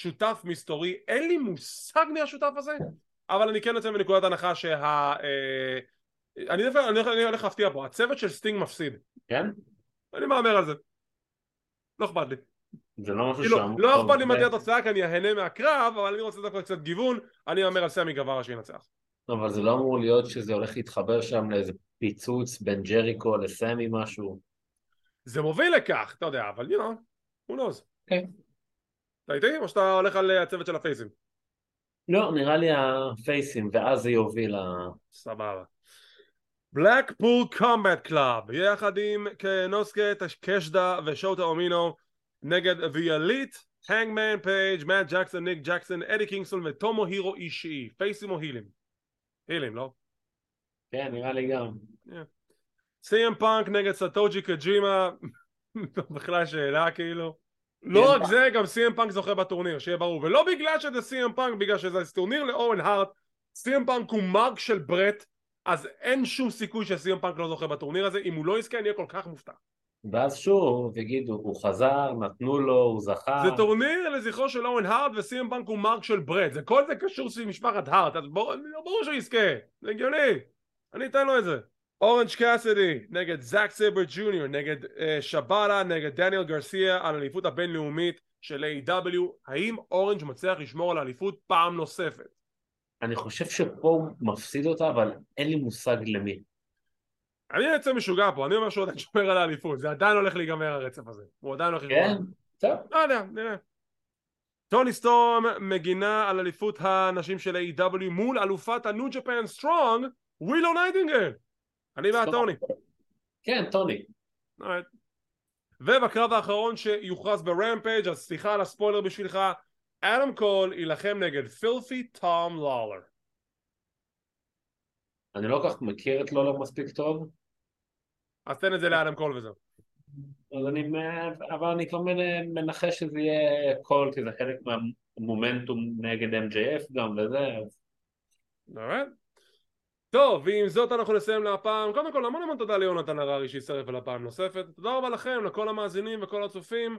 ושותף מסתורי. אין לי מושג מי השותף הזה, אבל אני כן יוצא מנקודת הנחה שה... אה, אני דווקא, אני אני הולך להפתיע פה, הצוות של סטינג מפסיד. כן? אני מהמר על זה. לא אכפת לי. זה לא משהו כאילו, שם. לא אכפת לי מה תהיה התוצאה כי אני אהנה מהקרב, אבל אני רוצה דווקא קצת גיוון, אני אהמר על סמי גווארה שינצח. אבל זה לא אמור להיות שזה הולך להתחבר שם לאיזה פיצוץ בין ג'ריקו לסמי משהו. זה מוביל לכך, אתה יודע, אבל you know, who knows. כן. אתה איתי? או שאתה הולך על אה, הצוות של הפייסים? לא, נראה לי הפייסים, ואז זה יוביל ל... סבבה. בלקפול קומבט קלאב יחד עם קונוסקה טקשיטה ושוטה אומינו נגד The Elite, הנגמן פייג', מאט ג'קסון, ניק ג'קסון, אדי קינגסון וטומוהירו אישיי. פייסים או הילים? הילים, לא? כן, נראה לי גם. סי.אם פאנק נגד סטושי קוג'ימה בכלל שאלה כאילו לא רק זה גם סי.אם פאנק זוכה בטורניר שיהיה ברור. ולא בגלל שזה סי.אם פאנק בגלל שזה טורניר לאוון הארט סי.אם פאנק הוא mark של ברט אז אין שום סיכוי שסי.אם פאנק לא זוכה בטורניר הזה. אם הוא לא יזכה אני אהיה כל כך מופתע. ואז שוב, יגידו, הוא חזר, נתנו לו, הוא זכה. זה טורניר לזכרו של אוון הארט וסי.אם פאנק הוא mark של ברט. זה כל זה קשור סביב משפחת הארט אז ברור שהוא יזכה. זה הגיוני. אני אתן לו את זה אורנג' קאסידי נגד זאק סייבר ג'וניור נגד אה, שיבאטה נגד דניאל גרסיה על האליפות הבינלאומית של AEW האם אורנג' מצליח לשמור על האליפות פעם נוספת? אני חושב שפה הוא מפסיד אותה, אבל אין לי מושג למי. אני יוצא משוגע פה, אני אומר שהוא עדיין שומר על האליפות, זה עדיין הולך להיגמר הרצף הזה, הוא עדיין הולך כן? להיגמר. טוב. לא יודע, נראה. טוני סטורם מגינה על אליפות הנשים של AEW מול אלופת הניו ג'פן סטרונג, ווילו נייטינגל. אני בעד. טוני. כן, טוני. ובקרב האחרון שיוכרז ברמפייג' אז סליחה על הספוילר בשבילך אדם קול יילחם נגד פילת'י תום לולר אני לא כל כך מכיר את לולר מספיק טוב אז תן את זה לאדם קול וזהו אז אני, אבל אני כבר מנחש שזה יהיה קול כי זה חלק מהמומנטום נגד MJF גם וזה אז... Alright. טוב, ועם זאת אנחנו נסיים להפעם. קודם כל, המון המון תודה ליונתן הררי שהצטרף אל הפעם נוספת. תודה רבה לכם, לכל המאזינים וכל הצופים.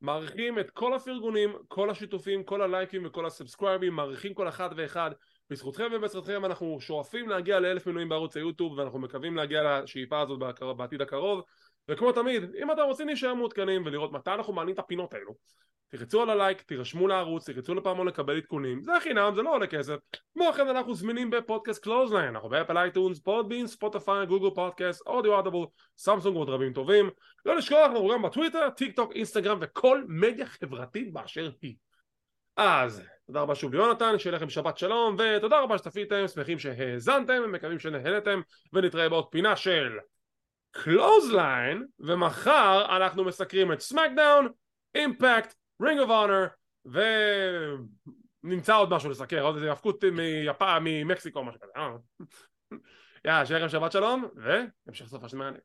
מעריכים את כל הפרגונים, כל השיתופים, כל הלייקים וכל הסאבסקרייבים, מעריכים כל אחד ואחד. בזכותכם ובעזרתכם אנחנו שואפים להגיע לאלף מנויים בערוץ היוטיוב ואנחנו מקווים להגיע לשאיפה הזאת בעתיד הקרוב. וכמו תמיד, אם אתם רוצים להישאר מעודכנים ולראות מתי אנחנו מעלים את הפינות האלו, תחצו על הלייק, תירשמו לערוץ, תחצו לפעמון לקבל עדכונים, זה חינם, זה לא עולה כסף. כמו כן אנחנו זמינים בפודקאסט Clothesline, אנחנו באפל אייטונס, Podbean, ספוטיפיי, גוגל פודקאסט, Audible, סמסונג ועוד רבים טובים. לא לשכוח, אנחנו גם בטוויטר, טיק טוק, אינסטגרם וכל מדיה חברתית באשר היא. אז, תודה רבה שוב ליונתן, שיהיה לכם שבת שלום, ותודה רבה שצפיתם, שמחים שהאזנתם, מקווים שנהנתם, ונתראה בעוד פינה של Clothesline, ומחר אנחנו מסקרים את SmackDown, Impact, Ring of Honor ונמצא עוד משהו לסקר, עוד איזה הפקות מיפן, ממקסיקו, משהו כזה. אה. יאללה, שיהיה לכם שבת שלום, והמשך של מעניין.